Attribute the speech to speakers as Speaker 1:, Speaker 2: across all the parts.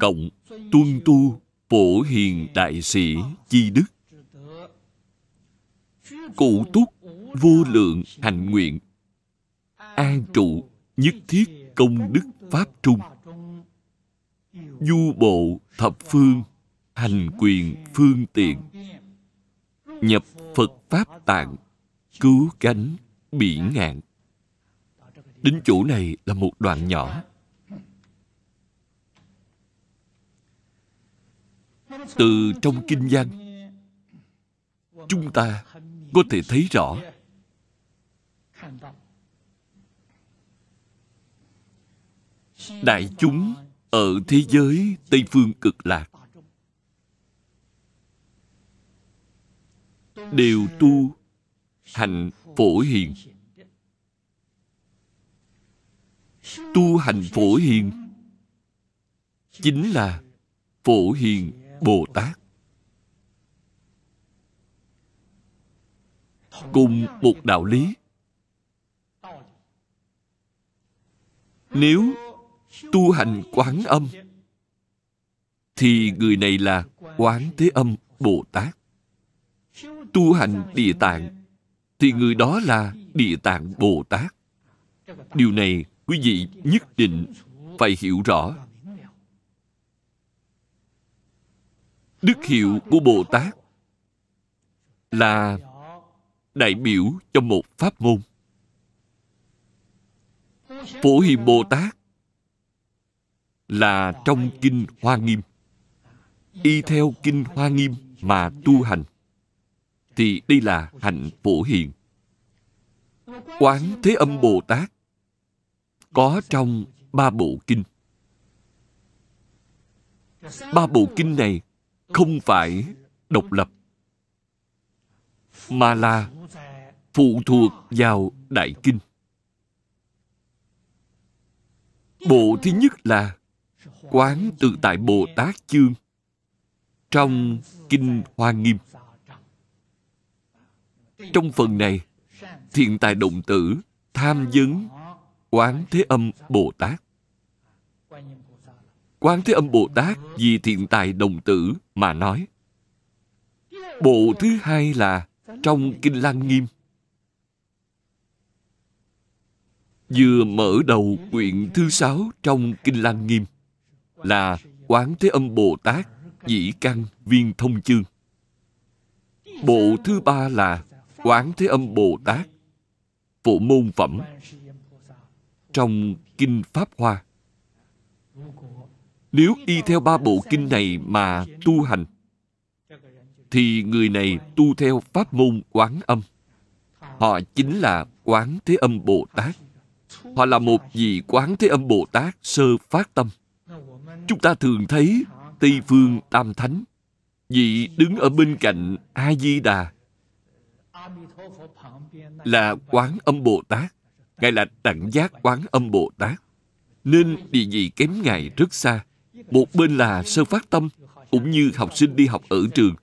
Speaker 1: cộng tuân tu bổ hiền đại sĩ chi đức. Cụ túc vô lượng hạnh nguyện an trụ nhất thiết công đức pháp trung. Du bộ thập phương hành quyền phương tiện. Nhập phật pháp tạng cứu cánh biển ngạn. Đến chỗ này là một đoạn nhỏ. Từ trong kinh văn chúng ta có thể thấy rõ đại chúng ở thế giới tây phương cực lạc đều tu hành phổ hiền. Tu hành phổ hiền chính là phổ hiền bồ tát cùng một đạo lý. Nếu tu hành quán âm, thì người này là quán thế âm bồ tát tu hành địa tạng, thì người đó là địa tạng bồ tát điều này quý vị nhất định phải hiểu rõ. Đức hiệu của bồ tát là đại biểu cho một pháp môn. Phổ hiền bồ tát là trong kinh hoa nghiêm. Y theo kinh hoa nghiêm mà tu hành, thì đây là hạnh phổ hiền. Quán thế âm bồ tát có trong ba bộ kinh. Ba bộ kinh này không phải độc lập. Mà là phụ thuộc vào đại kinh. Bộ thứ nhất là quán tự tại bồ tát chương trong kinh hoa nghiêm. Trong phần này, thiện tài động tử tham vấn quán thế âm bồ tát quán thế âm bồ tát vì thiện tài đồng tử mà nói, bộ thứ hai là trong kinh lăng nghiêm. Vừa mở đầu quyển thứ sáu trong kinh lăng nghiêm là quán thế âm bồ tát dĩ căn viên thông chương. Bộ thứ ba là quán thế âm bồ tát phổ môn phẩm trong kinh pháp hoa nếu y theo ba bộ kinh này mà tu hành, thì người này tu theo pháp môn quán âm. Họ chính là quán thế âm bồ tát. Họ là một vị quán thế âm bồ tát sơ phát tâm. Chúng ta thường thấy tây phương tam thánh, vị đứng ở bên cạnh a di đà là quán âm bồ tát. Ngài là đẳng giác quán âm bồ tát. Nên địa vị kém ngài rất xa một bên là sơ phát tâm, cũng như học sinh đi học ở trường.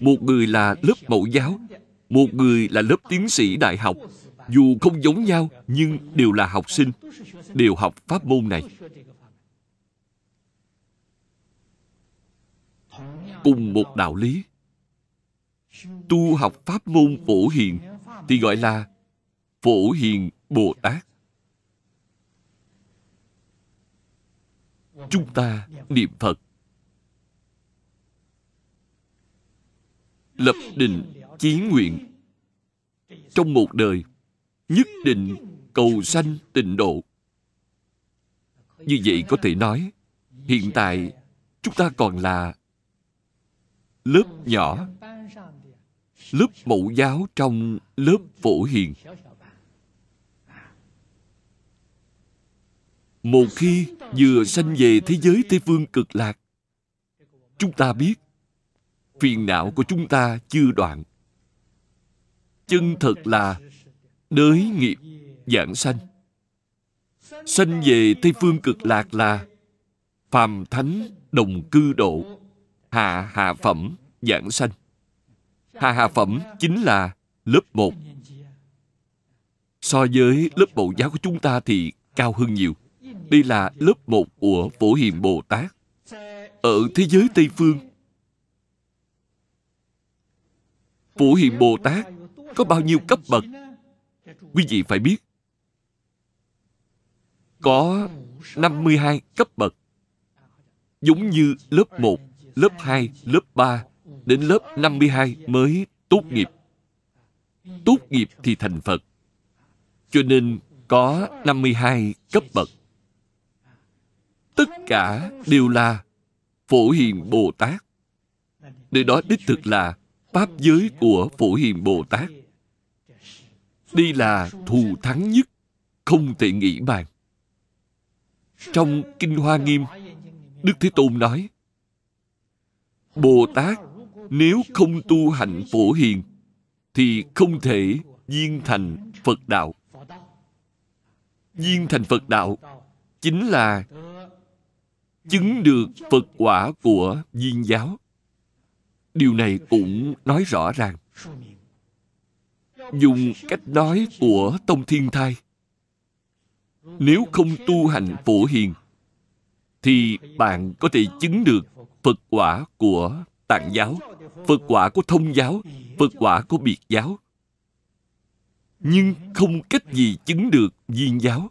Speaker 1: Một người là lớp mẫu giáo, một người là lớp tiến sĩ đại học. Dù không giống nhau, nhưng đều là học sinh, đều học pháp môn này. Cùng một đạo lý. Tu học pháp môn phổ hiền, thì gọi là phổ hiền bồ tát. Chúng ta niệm phật. Lập định chí nguyện. Trong một đời, nhất định cầu sanh tịnh độ. Như vậy có thể nói, hiện tại chúng ta còn là lớp nhỏ, lớp mẫu giáo trong lớp phổ hiền. Một khi vừa sanh về thế giới tây phương cực lạc, chúng ta biết phiền não của chúng ta chưa đoạn. Chân thật là đới nghiệp giảng sanh. Sanh về tây phương cực lạc là phàm thánh đồng cư độ hạ hạ phẩm giảng sanh. Hạ hạ phẩm chính là lớp 1 so với lớp bộ giáo của chúng ta thì cao hơn nhiều đây là lớp 1 của Phổ Hiền Bồ Tát. Ở thế giới Tây Phương, Phổ Hiền Bồ Tát có bao nhiêu cấp bậc? Quý vị phải biết. Có 52 cấp bậc. Giống như lớp 1, lớp 2, lớp 3, đến lớp 52 mới tốt nghiệp. Tốt nghiệp thì thành Phật. Cho nên có 52 cấp bậc tất cả đều là phổ hiền bồ tát. Nơi đó đích thực là pháp giới của phổ hiền bồ tát. Đây là thù thắng nhất, không thể nghĩ bàn. Trong kinh hoa nghiêm, đức thế tôn nói, bồ tát, nếu không tu hạnh phổ hiền, thì không thể viên thành phật đạo. Viên thành phật đạo chính là chứng được Phật quả của viên giáo. Điều này cũng nói rõ ràng. Dùng cách nói của Tông Thiên Thai. Nếu không tu hành phổ hiền, thì bạn có thể chứng được Phật quả của Tạng giáo, Phật quả của Thông giáo, Phật quả của Biệt giáo. Nhưng không cách gì chứng được viên giáo.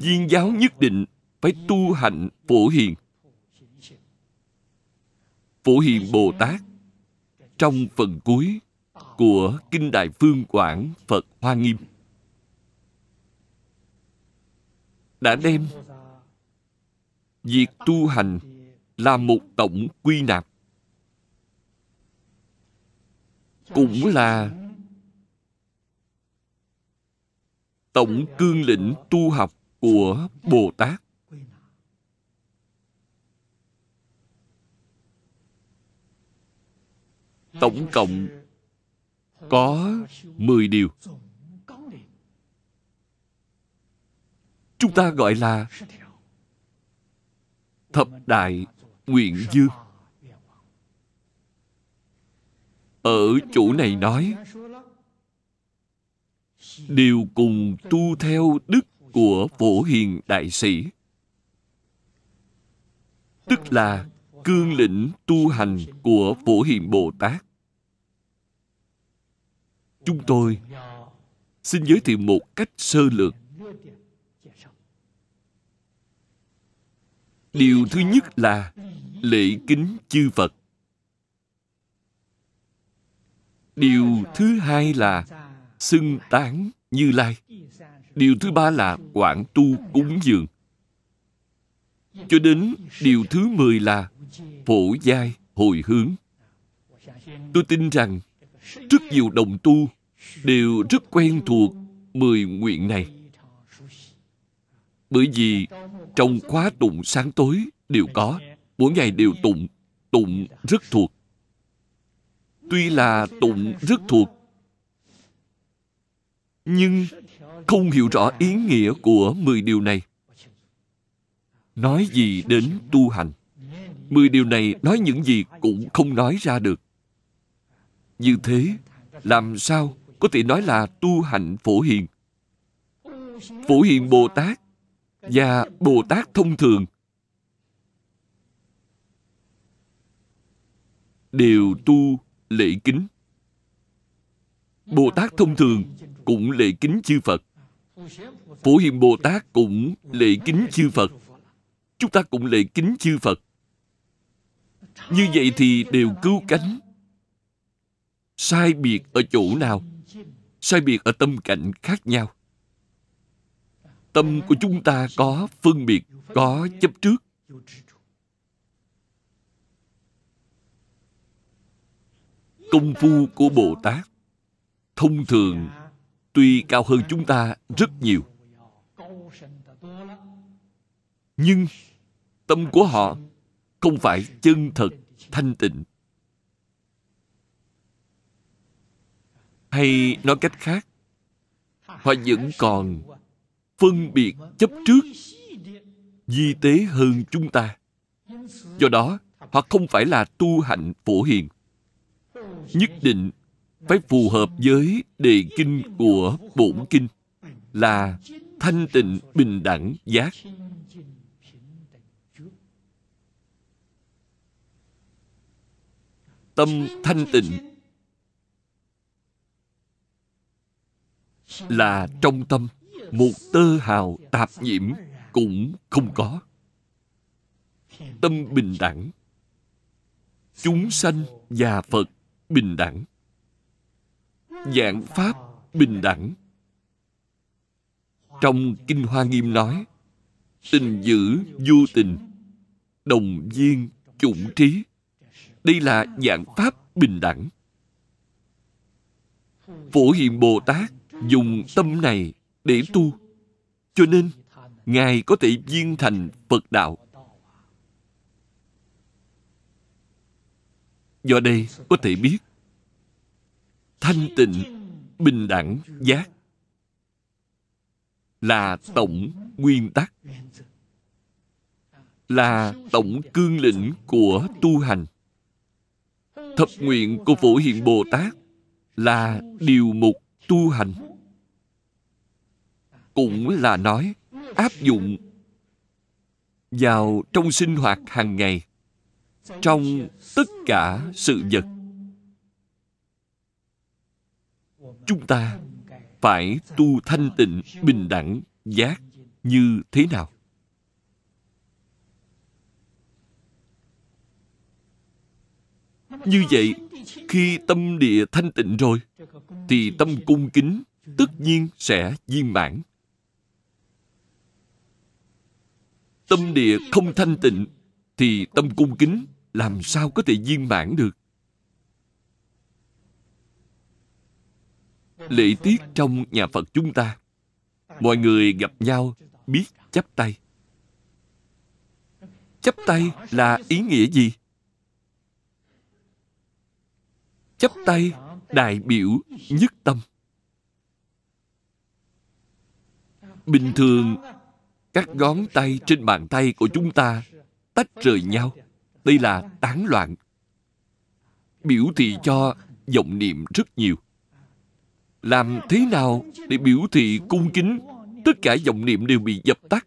Speaker 1: Viên giáo nhất định phải tu hạnh phổ hiền. Phổ hiền Bồ Tát, trong phần cuối của Kinh Đại Phương Quảng Phật Hoa Nghiêm, đã đem việc tu hành là một tổng quy nạp, cũng là tổng cương lĩnh tu học của Bồ Tát tổng cộng có 10 điều. Chúng ta gọi là thập đại nguyện dương. Ở chỗ này nói đều cùng tu theo đức của phổ hiền đại sĩ, tức là cương lĩnh tu hành của phổ hiền bồ tát chúng tôi. Xin giới thiệu một cách sơ lược. Điều thứ nhất là lễ kính chư phật. Điều thứ hai là xưng tán như lai. Điều thứ ba là quảng tu cúng dường. Cho đến điều thứ mười là phổ giai hồi hướng. Tôi tin rằng rất nhiều đồng tu đều rất quen thuộc mười nguyện này. Bởi vì trong khóa tụng sáng tối đều có, mỗi ngày đều tụng, tụng rất thuộc. Tuy là tụng rất thuộc, nhưng không hiểu rõ ý nghĩa của mười điều này. Nói gì đến tu hành? Mười điều này nói những gì cũng không nói ra được. Như thế, làm sao có thể nói là tu hạnh phổ hiền. Phổ hiền Bồ Tát và Bồ Tát thông thường đều tu lễ kính. Bồ Tát thông thường cũng lễ kính chư Phật. Phổ hiền Bồ Tát cũng lễ kính chư Phật. Chúng ta cũng lễ kính chư Phật. Như vậy thì đều cứu cánh. Sai biệt ở chỗ nào? Sai biệt ở tâm cảnh khác nhau. Tâm của chúng ta có phân biệt, có chấp trước. Công phu của bồ tát thông thường tuy cao hơn chúng ta rất nhiều. Nhưng tâm của họ không phải chân thật, thanh tịnh. Hay nói cách khác, họ vẫn còn phân biệt chấp trước di tế hơn chúng ta. Do đó, họ không phải là tu hạnh phổ hiền. Nhất định phải phù hợp với đề kinh của bổn kinh là thanh tịnh bình đẳng giác. Tâm thanh tịnh là trong tâm, một tơ hào tạp nhiễm cũng không có. Tâm bình đẳng. Chúng sanh và phật bình đẳng. Dạng pháp bình đẳng. Trong kinh hoa nghiêm nói, tình dữ vô tình, đồng viên chủng trí. Đây là dạng pháp bình đẳng. Phổ hiền bồ tát dùng tâm này để tu. Cho nên, ngài có thể viên thành phật đạo. Do đây có thể biết, thanh tịnh, bình đẳng giác là tổng nguyên tắc, là tổng cương lĩnh của tu hành. Thập nguyện của phổ hiện bồ tát là điều mục tu hành. Cũng là nói, áp dụng vào trong sinh hoạt hàng ngày, trong tất cả sự vật. Chúng ta phải tu thanh tịnh, bình đẳng, giác như thế nào? Như vậy, khi tâm địa thanh tịnh rồi thì tâm cung kính tất nhiên sẽ viên mãn. Tâm địa không thanh tịnh thì tâm cung kính làm sao có thể viên mãn được? Lễ tiết trong nhà phật chúng ta. Mọi người gặp nhau biết chắp tay. Chắp tay là ý nghĩa gì? Chắp tay đại biểu nhất tâm. Bình thường, các ngón tay trên bàn tay của chúng ta tách rời nhau. Đây là tán loạn. Biểu thị cho vọng niệm rất nhiều. Làm thế nào để biểu thị cung kính? Tất cả vọng niệm đều bị dập tắt.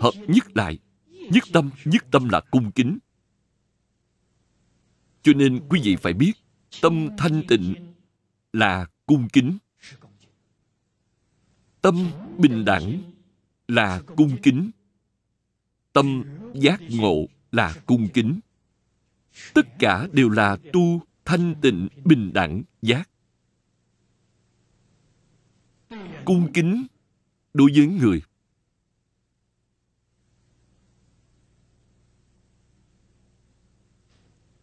Speaker 1: Hợp nhất lại. Nhất tâm nhất tâm là cung kính. Cho nên quý vị phải biết, tâm thanh tịnh là cung kính. Tâm bình đẳng là cung kính. Tâm giác ngộ là cung kính. Tất cả đều là tu thanh tịnh bình đẳng giác. Cung kính đối với người.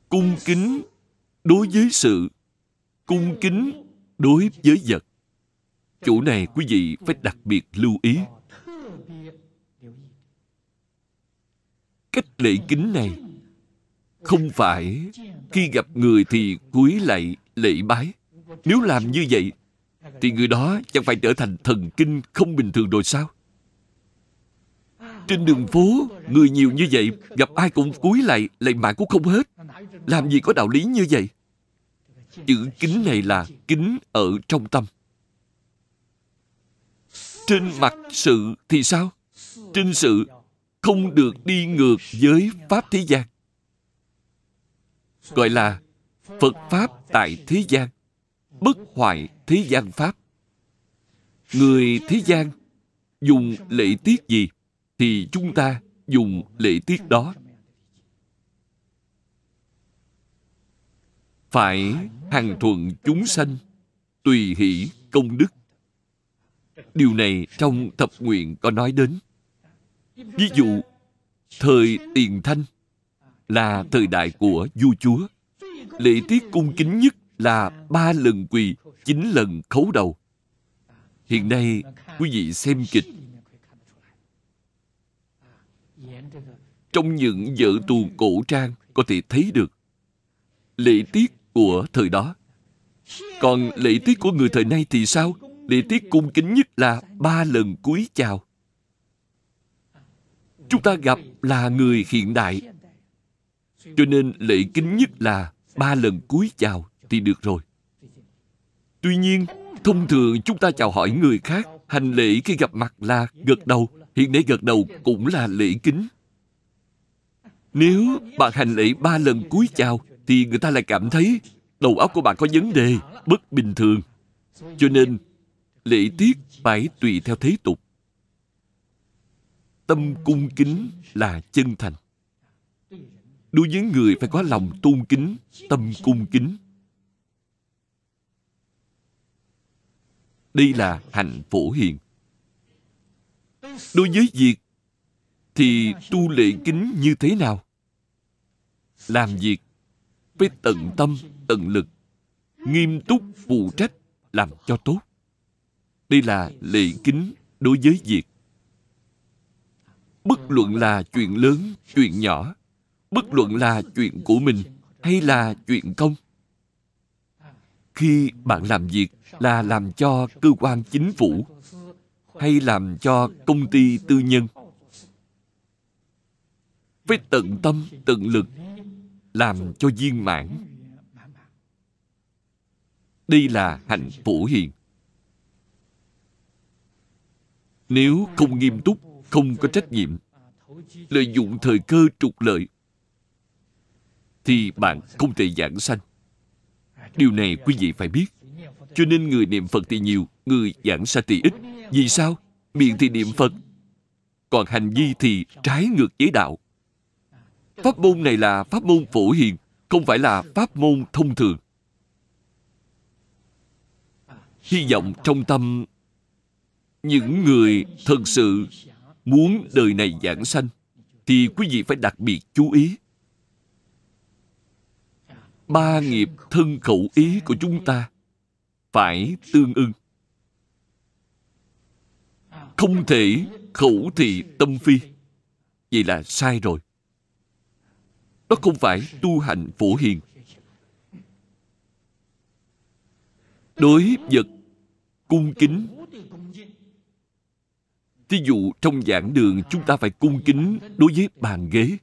Speaker 1: Cung kính đối với sự cung kính đối với vật. Chỗ này quý vị phải đặc biệt lưu ý. Cách lễ kính này không phải khi gặp người thì cúi lạy lễ bái. Nếu làm như vậy, thì người đó chẳng phải trở thành thần kinh không bình thường rồi sao? Trên đường phố, người nhiều như vậy, gặp ai cũng cúi lại, lạy mạng cũng không hết. Làm gì có đạo lý như vậy? Chữ kính này là kính ở trong tâm. Trên mặt sự thì sao? Trên sự không được đi ngược với pháp thế gian. Gọi là phật pháp tại thế gian, bất hoại thế gian pháp. Người thế gian dùng lễ tiết gì thì chúng ta dùng lễ tiết đó. Phải hàng thuận chúng sanh, tùy hỷ công đức. Điều này trong thập nguyện có nói đến. Ví dụ, thời tiền thanh là thời đại của vua chúa. Lễ tiết cung kính nhất là ba lần quỳ, chín lần khấu đầu. Hiện nay, quý vị xem kịch. Trong những vở tuồng cổ trang có thể thấy được, lễ tiết của thời đó. Còn lễ tiết của người thời nay thì sao? Lễ tiết cung kính nhất là ba lần cúi chào. Chúng ta gặp là người hiện đại. Cho nên lễ kính nhất là ba lần cúi chào thì được rồi. Tuy nhiên, thông thường chúng ta chào hỏi người khác, hành lễ khi gặp mặt là gật đầu. Hiện nay gật đầu cũng là lễ kính. Nếu bạn hành lễ ba lần cúi chào thì người ta lại cảm thấy đầu óc của bạn có vấn đề, bất bình thường. Cho nên, lễ tiết phải tùy theo thế tục. Tâm cung kính là chân thành. Đối với người phải có lòng tôn kính, tâm cung kính. Đây là hạnh phổ hiền. Đối với việc thì tu lễ kính như thế nào? Làm việc với tận tâm, tận lực, nghiêm túc phụ trách, làm cho tốt. Đây là lễ kính đối với việc. Bất luận là chuyện lớn, chuyện nhỏ, bất luận là chuyện của mình hay là chuyện công. Khi bạn làm việc là làm cho cơ quan chính phủ hay làm cho công ty tư nhân. Với tận tâm, tận lực làm cho viên mãn. Đây là hạnh phổ hiền. Nếu không nghiêm túc, không có trách nhiệm, lợi dụng thời cơ trục lợi, thì bạn không thể giảng sanh. Điều này quý vị phải biết. Cho nên người niệm phật thì nhiều, người giảng sanh thì ít. Vì sao? Miệng thì niệm phật, còn hành vi thì trái ngược với đạo pháp môn này là pháp môn phổ hiền, không phải là pháp môn thông thường. Hy vọng trong tâm, những người thật sự muốn đời này giảng sanh, thì quý vị phải đặc biệt chú ý. Ba nghiệp thân khẩu ý của chúng ta phải tương ưng. Không thể khẩu thị tâm phi. Vậy là sai rồi đó không phải tu hành phổ hiền đối vật cung kính Thí dụ trong giảng đường chúng ta phải cung kính đối với bàn ghế.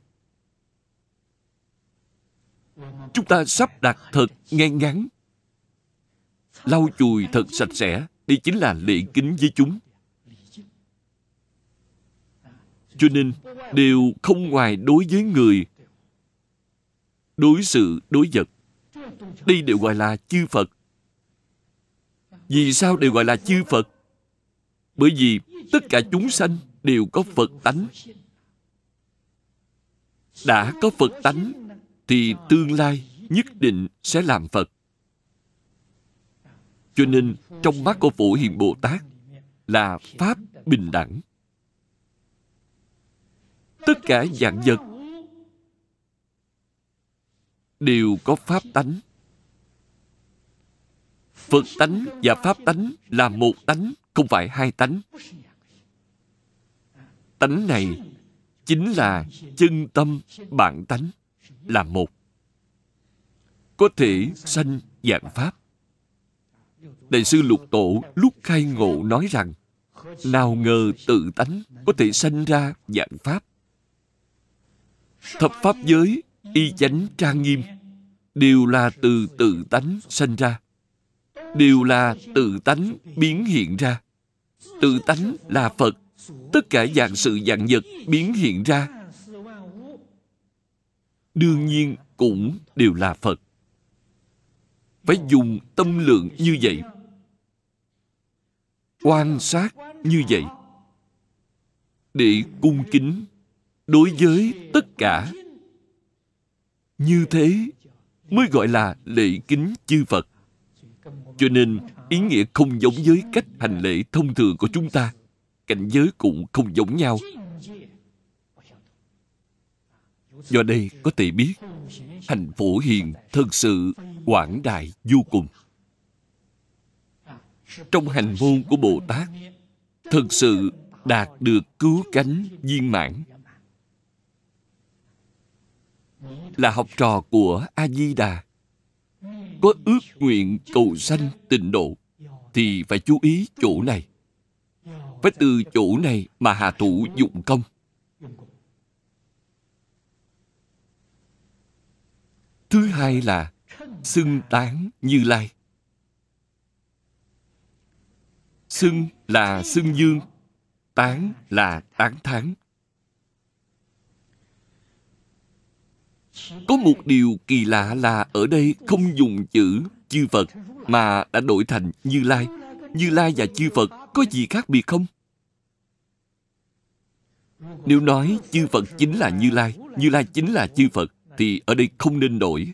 Speaker 1: Chúng ta sắp đặt thật ngay ngắn. Lau chùi thật sạch sẽ. Đây chính là lễ kính với chúng. Cho nên, đều không ngoài đối với người, đối sự, đối vật. Đây đều gọi là chư Phật. Vì sao đều gọi là chư Phật? Bởi vì tất cả chúng sanh đều có Phật tánh. Đã có Phật tánh thì tương lai nhất định sẽ làm Phật. Cho nên trong mắt của Phổ Hiền Bồ Tát là Pháp bình đẳng. Tất cả dạng vật đều có Pháp tánh. Phật tánh và Pháp tánh là một tánh, không phải hai tánh. Tánh này chính là chân tâm bản tánh là một. Có thể sanh dạng pháp. Đại sư lục tổ lúc khai ngộ nói rằng nào ngờ tự tánh có thể sanh ra dạng pháp. Thập pháp giới y chánh trang nghiêm. Đều là từ tự tánh sanh ra. Đều là tự tánh biến hiện ra. Tự tánh là phật. Tất cả dạng sự dạng vật biến hiện ra. Đương nhiên cũng đều là phật. Phải dùng tâm lượng như vậy. Quan sát như vậy. Để cung kính đối với tất cả như thế mới gọi là lễ kính chư phật. Cho nên, ý nghĩa không giống với cách hành lễ thông thường của chúng ta. Cảnh giới cũng không giống nhau. Do đây có thể biết hành phổ hiền thật sự quảng đại vô cùng. Trong hành môn của bồ tát, thật sự đạt được cứu cánh viên mãn là học trò của a di đà. Có ước nguyện cầu sanh tịnh độ thì phải chú ý chỗ này. Phải từ chỗ này mà hạ thủ dụng công. Thứ hai là xưng tán như lai. Xưng là xưng dương, tán là tán thán có một điều kỳ lạ là ở đây không dùng chữ chư phật mà đã đổi thành như lai. Như lai và chư phật có gì khác biệt không? Nếu nói chư phật chính là như lai như lai chính là chư phật, thì ở đây không nên đổi.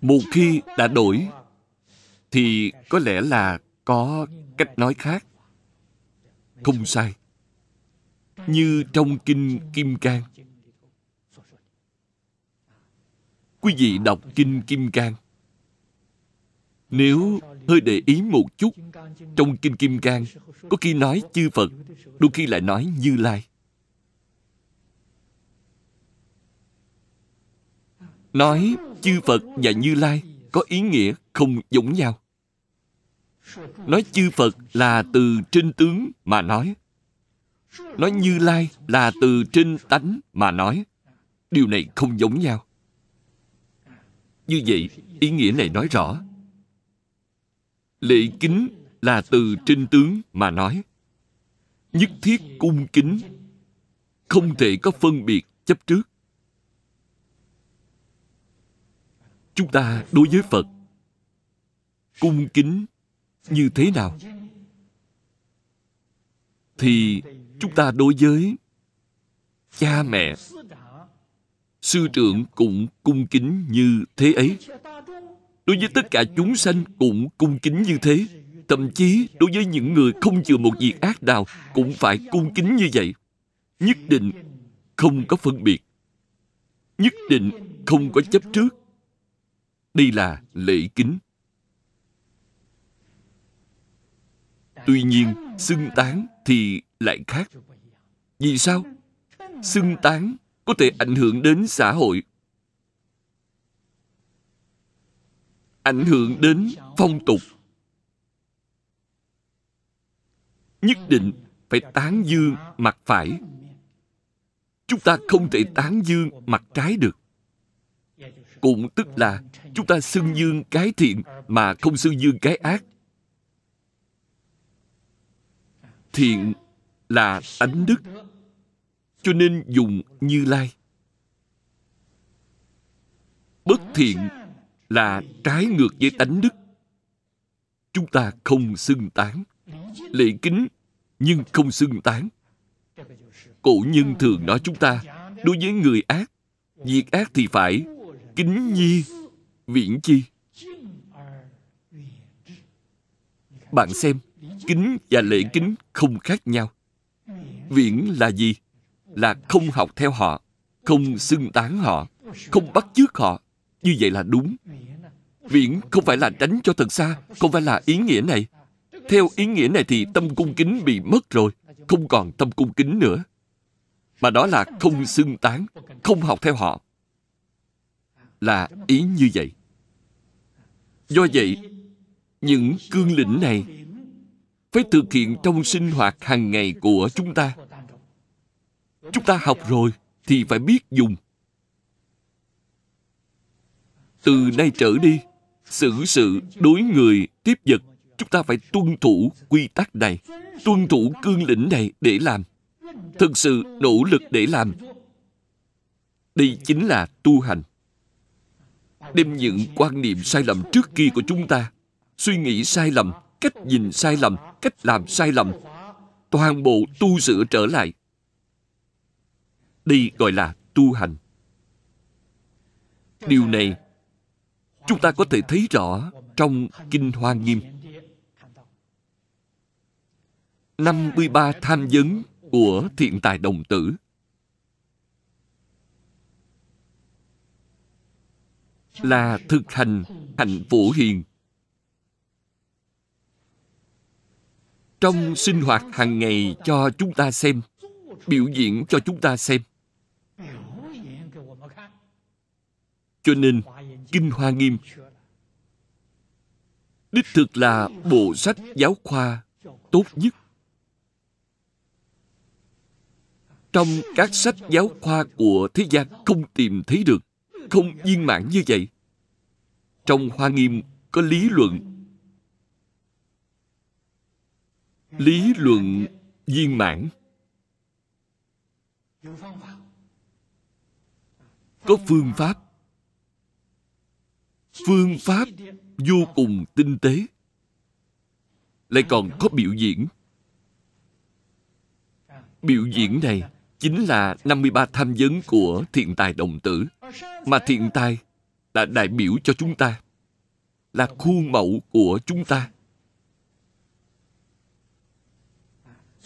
Speaker 1: Một khi đã đổi, thì có lẽ là có cách nói khác. Không sai như trong kinh kim cang. Quý vị đọc kinh kim cang. Nếu hơi để ý một chút, trong kinh kim cang có khi nói chư phật, đôi khi lại nói như lai. Nói chư phật và như lai có ý nghĩa không giống nhau. Nói chư phật là từ trên tướng mà nói nói như lai là từ trên tánh mà nói. Điều này không giống nhau. Như vậy, ý nghĩa này nói rõ. Lễ kính là từ trên tướng mà nói. Nhất thiết cung kính, không thể có phân biệt chấp trước. Chúng ta đối với phật, cung kính như thế nào? Thì chúng ta đối với cha mẹ. Sư trưởng cũng cung kính như thế ấy. Đối với tất cả chúng sanh cũng cung kính như thế. Thậm chí đối với những người không chừa một việc ác nào cũng phải cung kính như vậy. Nhất định không có phân biệt. Nhất định không có chấp trước. Đây là lễ kính. Tuy nhiên xưng tán thì lại khác. Vì sao? Xưng tán có thể ảnh hưởng đến xã hội. Ảnh hưởng đến phong tục. Nhất định phải tán dương mặt phải. Chúng ta không thể tán dương mặt trái được. Cũng tức là chúng ta xưng dương cái thiện mà không xưng dương cái ác. Thiện là ánh đức, cho nên dùng như lai. Bất thiện là trái ngược với tánh đức. Chúng ta không xưng tán. Lễ kính, nhưng không xưng tán. Cổ nhân thường nói chúng ta, đối với người ác, việc ác thì phải kính nhi, viễn chi. Bạn xem kính và lễ kính không khác nhau. Viễn là gì? Là không học theo họ, không xưng tán họ, không bắt chước họ. Như vậy là đúng. Viễn không phải là tránh cho thật xa, không phải là ý nghĩa này. Theo ý nghĩa này thì tâm cung kính bị mất rồi, không còn tâm cung kính nữa. Mà đó là không xưng tán, không học theo họ. Là ý như vậy. Do vậy, những cương lĩnh này phải thực hiện trong sinh hoạt hàng ngày của chúng ta. Chúng ta học rồi thì phải biết dùng. Từ nay trở đi, xử sự đối người tiếp vật, chúng ta phải tuân thủ quy tắc này, tuân thủ cương lĩnh này để làm. Thực sự nỗ lực để làm. Đây chính là tu hành. Đem những quan niệm sai lầm trước kia của chúng ta, suy nghĩ sai lầm cách nhìn sai lầm, cách làm sai lầm. Toàn bộ tu sửa trở lại. Đây gọi là tu hành. Điều này, chúng ta có thể thấy rõ trong kinh hoa nghiêm. 53 tham vấn của thiện tài đồng tử. Là thực hành hạnh phổ hiền. Trong sinh hoạt hàng ngày cho chúng ta xem, biểu diễn cho chúng ta xem. Cho nên, kinh hoa nghiêm, đích thực là bộ sách giáo khoa tốt nhất. Trong các sách giáo khoa của thế gian không tìm thấy được, không viên mãn như vậy. Trong hoa nghiêm có lý luận lý luận viên mãn. Có phương pháp. Phương pháp vô cùng tinh tế. Lại còn có biểu diễn. Biểu diễn này chính là 53 tham vấn của thiện tài đồng tử, mà thiện tài là đại biểu cho chúng ta, là khuôn mẫu của chúng ta.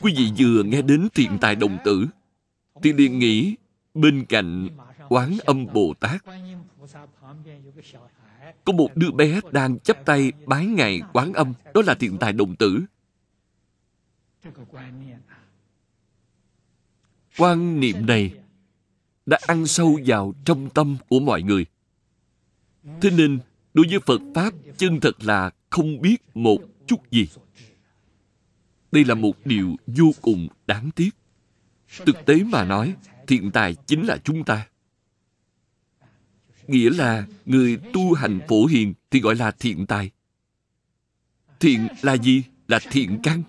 Speaker 1: Quý vị vừa nghe đến thiện tài đồng tử, thì liền nghĩ bên cạnh quán âm bồ tát, có một đứa bé đang chấp tay bái ngài quán âm, đó là thiện tài đồng tử. Quan niệm này đã ăn sâu vào trong tâm của mọi người. Thế nên đối với phật pháp, chân thật là không biết một chút gì đây là một điều vô cùng đáng tiếc. Thực tế mà nói thiện tài chính là chúng ta. Nghĩa là người tu hành phổ hiền thì gọi là thiện tài. Thiện là gì? Là thiện căn.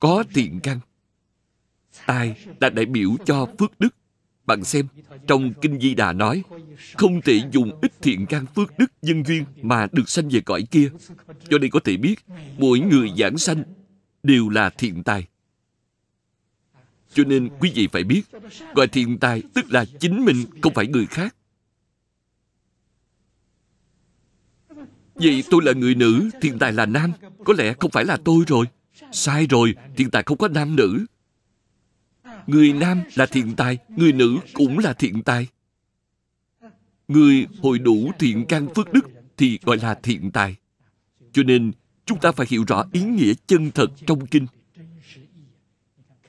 Speaker 1: Có thiện căn. Tài là đại biểu cho phước đức? Bạn xem, trong kinh di đà nói, không thể dùng ít thiện căn phước đức nhân duyên mà được sanh về cõi kia. Cho nên có thể biết, mỗi người giảng sanh đều là thiện tài cho nên quý vị phải biết, gọi thiện tài tức là chính mình, không phải người khác. Vậy tôi là người nữ, thiện tài là nam, có lẽ không phải là tôi rồi. Sai rồi, thiện tài không có nam nữ. Người nam là thiện tài người nữ cũng là thiện tài người hội đủ thiện căn phước đức thì gọi là thiện tài cho nên chúng ta phải hiểu rõ ý nghĩa chân thật trong kinh.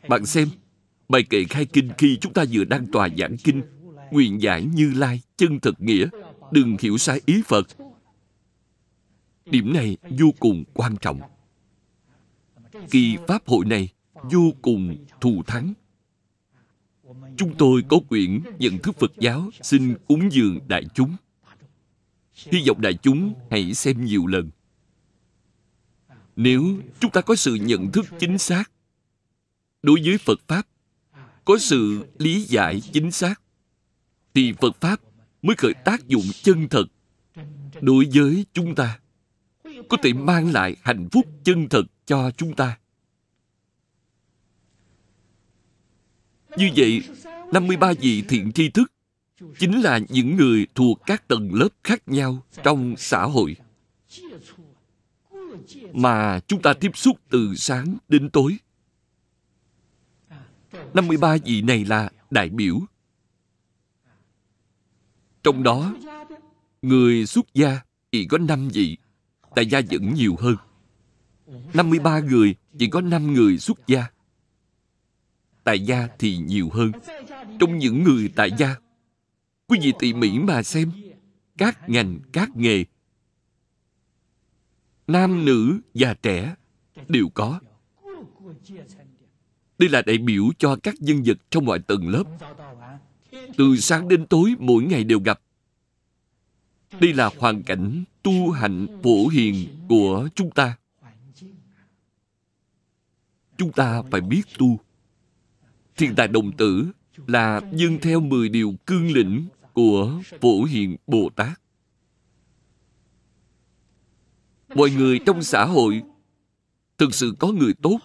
Speaker 1: Bạn xem, bài kệ khai kinh khi chúng ta vừa đăng tòa giảng kinh, nguyện giải như lai chân thật nghĩa, đừng hiểu sai ý phật. Điểm này vô cùng quan trọng. Kỳ pháp hội này vô cùng thù thắng. Chúng tôi có quyển nhận thức phật giáo, xin cúng dường đại chúng. Hy vọng đại chúng hãy xem nhiều lần nếu chúng ta có sự nhận thức chính xác đối với phật pháp, có sự lý giải chính xác, thì phật pháp mới khởi tác dụng chân thật đối với chúng ta. Có thể mang lại hạnh phúc chân thật cho chúng ta. Như vậy 53 vị thiện tri thức chính là những người thuộc các tầng lớp khác nhau trong xã hội mà chúng ta tiếp xúc từ sáng đến tối. 53 vị này là đại biểu. Trong đó, người xuất gia chỉ có 5 vị, tại gia vẫn nhiều hơn. 53 người chỉ có 5 người xuất gia. Tại gia thì nhiều hơn. Trong những người tại gia, quý vị tỉ mỉ mà xem, các ngành, các nghề nam, nữ già trẻ đều có. Đây là đại biểu cho các nhân vật trong mọi tầng lớp. Từ sáng đến tối mỗi ngày đều gặp. Đây là hoàn cảnh tu hành phổ hiền của chúng ta. Chúng ta phải biết tu. Thiên tài đồng tử là dân theo 10 điều cương lĩnh của phổ hiền bồ tát mọi người trong xã hội, thực sự có người tốt,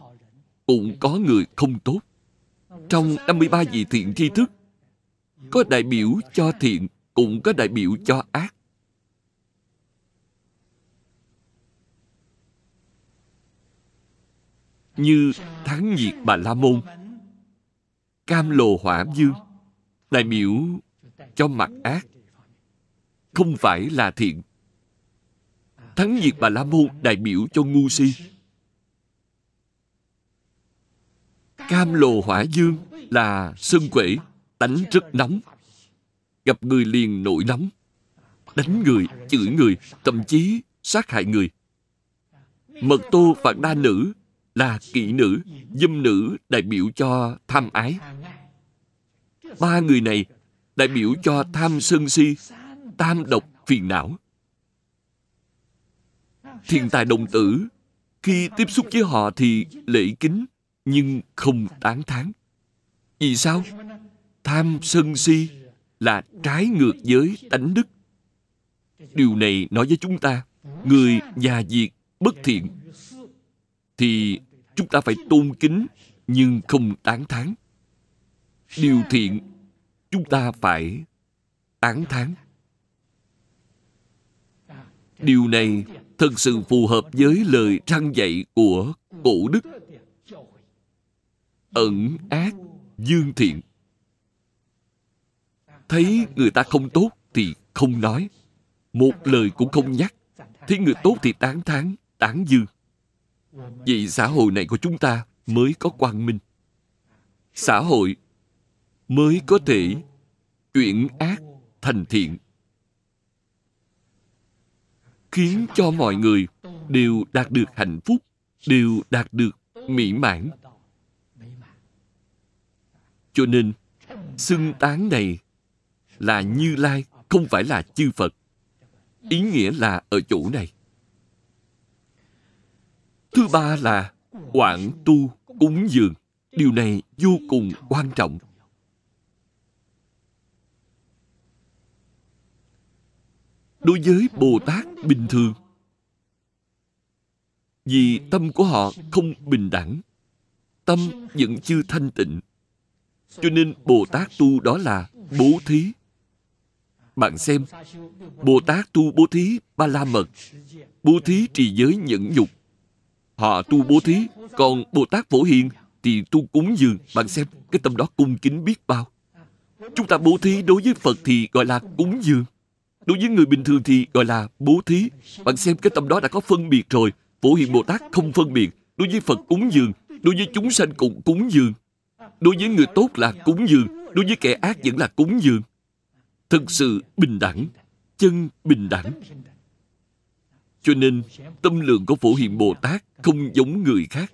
Speaker 1: cũng có người không tốt. Trong 53 vị thiện tri thức, có đại biểu cho thiện, cũng có đại biểu cho ác. Như thắng nhiệt bà la môn, cam lồ hỏa dương đại biểu cho mặt ác, không phải là thiện thắng diệt bà la môn đại biểu cho ngu si cam lồ hỏa dương là sân quể đánh rất nóng gặp người liền nổi nóng đánh người chửi người thậm chí sát hại người. Mật tô phạt đa nữ là kỵ nữ, dâm nữ đại biểu cho tham ái. Ba người này đại biểu cho tham sân si, tam độc phiền não. Thiên tài đồng tử, khi tiếp xúc với họ thì lễ kính, nhưng không tán thán. Vì sao? Tham sân si là trái ngược với tánh đức. Điều này nói với chúng ta, người già diệt bất thiện thì chúng ta phải tôn kính nhưng không tán thán. Điều thiện chúng ta phải tán thán. Điều này thật sự phù hợp với lời răng dạy của cổ đức. Ẩn ác, dương thiện. Thấy người ta không tốt thì không nói. Một lời cũng không nhắc. Thấy người tốt thì tán thán, tán dương. Vậy xã hội này của chúng ta mới có quang minh. Xã hội mới có thể chuyển ác thành thiện. Khiến cho mọi người đều đạt được hạnh phúc, đều đạt được mỹ mãn. Cho nên, xưng tán này là Như Lai, không phải là chư Phật. Ý nghĩa là ở chỗ này. Thứ ba là quảng tu cúng dường. Điều này vô cùng quan trọng. Đối với Bồ Tát bình thường, vì tâm của họ không bình đẳng, tâm vẫn chưa thanh tịnh. Cho nên Bồ Tát tu đó là bố thí. Bạn xem, Bồ Tát tu bố thí ba la mật, bố thí trì giới nhẫn nhục, Họ tu bố thí, còn Bồ Tát Phổ Hiền thì tu cúng dường. Bạn xem, cái tâm đó cung kính biết bao. Chúng ta bố thí đối với Phật thì gọi là cúng dường. Đối với người bình thường thì gọi là bố thí. Bạn xem cái tâm đó đã có phân biệt rồi. Phổ Hiền Bồ Tát không phân biệt. Đối với Phật cúng dường. Đối với chúng sanh cũng cúng dường. Đối với người tốt là cúng dường. Đối với kẻ ác vẫn là cúng dường. Thực sự bình đẳng. Chân bình đẳng. Cho nên, tâm lượng của Phổ Hiền Bồ Tát không giống người khác.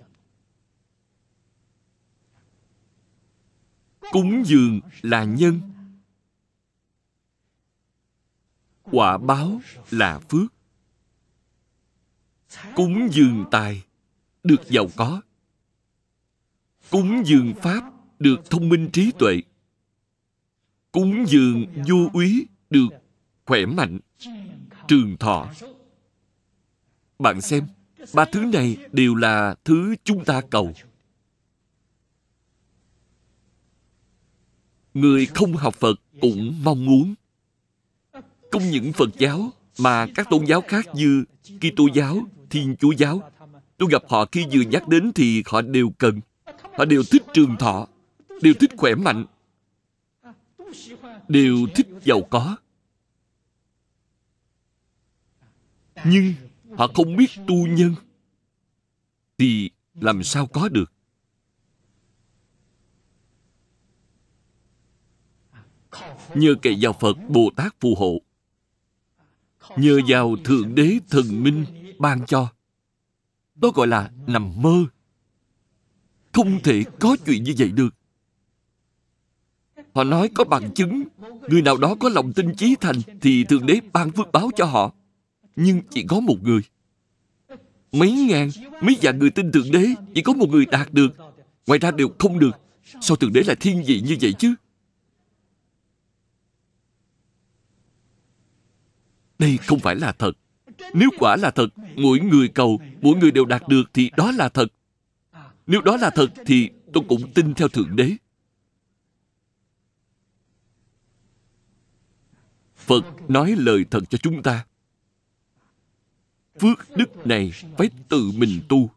Speaker 1: Cúng dường là nhân. Quả báo là phước. Cúng dường tài, được giàu có. Cúng dường pháp, được thông minh trí tuệ. Cúng dường vô úy, được khỏe mạnh, trường thọ. Bạn xem, ba thứ này đều là thứ chúng ta cầu. Người không học Phật cũng mong muốn. Không những Phật giáo mà các tôn giáo khác như Kitô giáo, Thiên Chúa giáo, tôi gặp họ khi vừa nhắc đến thì họ đều cần. Họ đều thích trường thọ, đều thích khỏe mạnh, đều thích giàu có. Nhưng họ không biết tu nhân thì làm sao có được nhờ cậy vào phật bồ tát phù hộ nhờ vào thượng đế thần minh ban cho đó gọi là nằm mơ không thể có chuyện như vậy được họ nói có bằng chứng người nào đó có lòng tin chí thành thì thượng đế ban phước báo cho họ nhưng chỉ có một người. Mấy ngàn, mấy vạn người tin Thượng Đế, chỉ có một người đạt được. Ngoài ra đều không được. Sao Thượng Đế lại thiên vị như vậy chứ? Đây không phải là thật. Nếu quả là thật, mỗi người cầu, mỗi người đều đạt được thì đó là thật. Nếu đó là thật thì tôi cũng tin theo Thượng Đế. Phật nói lời thật cho chúng ta phước đức này phải tự mình tu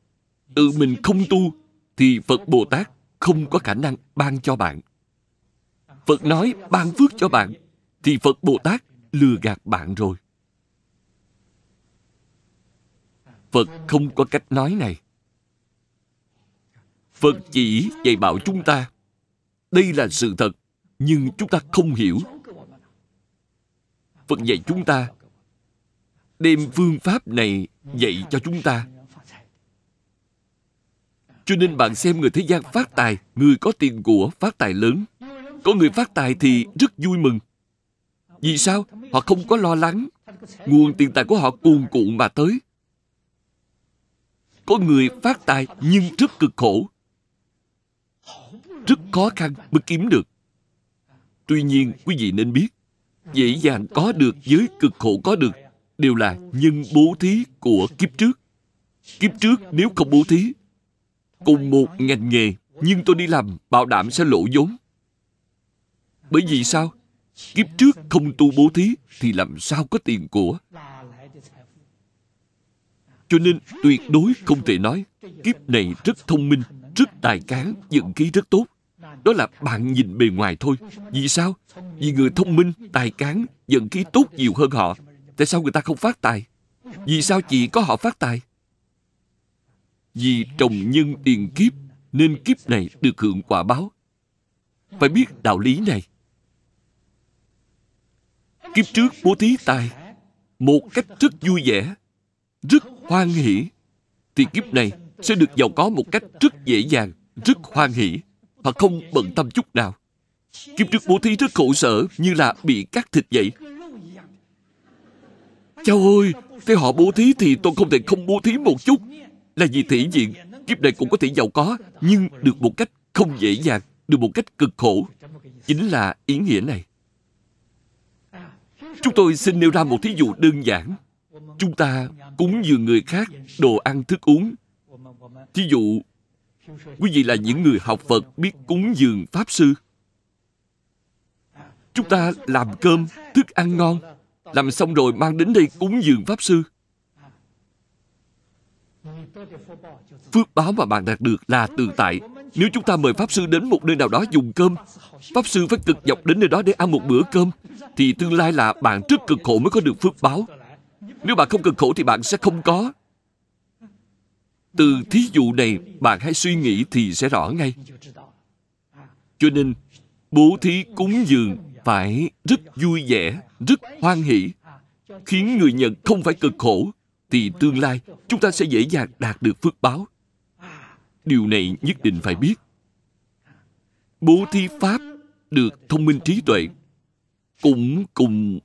Speaker 1: tự mình không tu thì phật bồ tát không có khả năng ban cho bạn phật nói ban phước cho bạn thì phật bồ tát lừa gạt bạn rồi phật không có cách nói này. Phật chỉ dạy bảo chúng ta, đây là sự thật, nhưng chúng ta không hiểu. Phật dạy chúng ta, đem phương pháp này dạy cho chúng ta. Cho nên bạn xem người thế gian phát tài, người có tiền của phát tài lớn. Có người phát tài thì rất vui mừng. Vì sao? Họ không có lo lắng. Nguồn tiền tài của họ cuồn cuộn mà tới có người phát tài nhưng rất cực khổ. Rất khó khăn mới kiếm được. Tuy nhiên, quý vị nên biết, dễ dàng có được với cực khổ có được đều là nhân bố thí của kiếp trước. Kiếp trước nếu không bố thí, cùng một ngành nghề nhưng tôi đi làm bảo đảm sẽ lộ vốn. Bởi vì sao? Kiếp trước không tu bố thí thì làm sao có tiền của? Cho nên tuyệt đối không thể nói kiếp này rất thông minh, rất tài cán, dựng khí rất tốt. Đó là bạn nhìn bề ngoài thôi. Vì sao? Vì người thông minh, tài cán, dựng khí tốt nhiều hơn họ. Tại sao người ta không phát tài? Vì sao chỉ có họ phát tài? Vì trồng nhân tiền kiếp, nên kiếp này được hưởng quả báo. Phải biết đạo lý này. Kiếp trước bố thí tài, một cách rất vui vẻ rất hoan hỷ thì kiếp này sẽ được giàu có một cách rất dễ dàng rất hoan hỷ và không bận tâm chút nào kiếp trước bố thí rất khổ sở như là bị cắt thịt vậy Cháu ơi, thế họ bố thí thì tôi không thể không bố thí một chút. Là vì thể diện, kiếp này cũng có thể giàu có, nhưng được một cách không dễ dàng, được một cách cực khổ. Chính là ý nghĩa này. Chúng tôi xin nêu ra một thí dụ đơn giản. Chúng ta cúng dường người khác đồ ăn thức uống. Thí dụ, quý vị là những người học Phật biết cúng dường Pháp Sư. Chúng ta làm cơm, thức ăn ngon, làm xong rồi mang đến đây cúng dường Pháp Sư. Phước báo mà bạn đạt được là tự tại. Nếu chúng ta mời Pháp Sư đến một nơi nào đó dùng cơm, Pháp Sư phải cực dọc đến nơi đó để ăn một bữa cơm, thì tương lai là bạn rất cực khổ mới có được phước báo. Nếu bạn không cực khổ thì bạn sẽ không có. Từ thí dụ này, bạn hãy suy nghĩ thì sẽ rõ ngay. Cho nên, bố thí cúng dường phải rất vui vẻ, rất hoan hỷ, khiến người nhận không phải cực khổ, thì tương lai chúng ta sẽ dễ dàng đạt được phước báo. Điều này nhất định phải biết. Bố thí Pháp được thông minh trí tuệ cũng cùng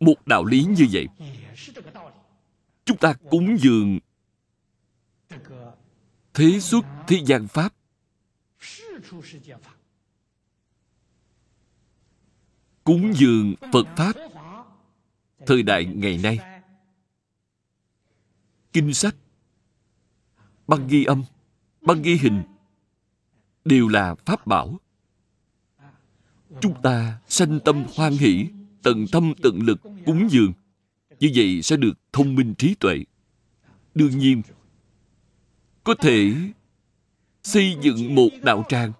Speaker 1: một đạo lý như vậy. Chúng ta cúng dường thế xuất thế gian Pháp cúng dường Phật Pháp thời đại ngày nay. Kinh sách, băng ghi âm, băng ghi hình đều là Pháp bảo. Chúng ta sanh tâm hoan hỷ, tận tâm tận lực cúng dường. Như vậy sẽ được thông minh trí tuệ. Đương nhiên, có thể xây dựng một đạo tràng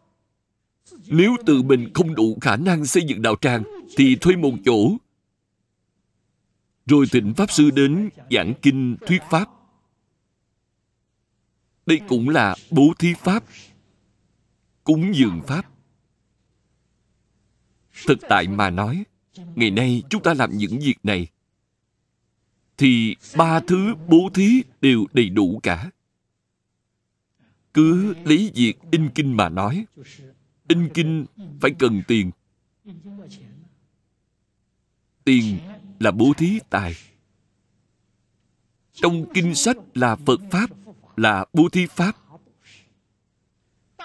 Speaker 1: nếu tự mình không đủ khả năng xây dựng đạo tràng, thì thuê một chỗ. Rồi thỉnh Pháp Sư đến giảng kinh thuyết Pháp. Đây cũng là bố thí Pháp, cúng dường Pháp. Thực tại mà nói, ngày nay chúng ta làm những việc này, thì ba thứ bố thí đều đầy đủ cả. Cứ lấy việc in kinh mà nói, in kinh phải cần tiền. Tiền là bố thí tài. Trong kinh sách là phật pháp là bố thí pháp.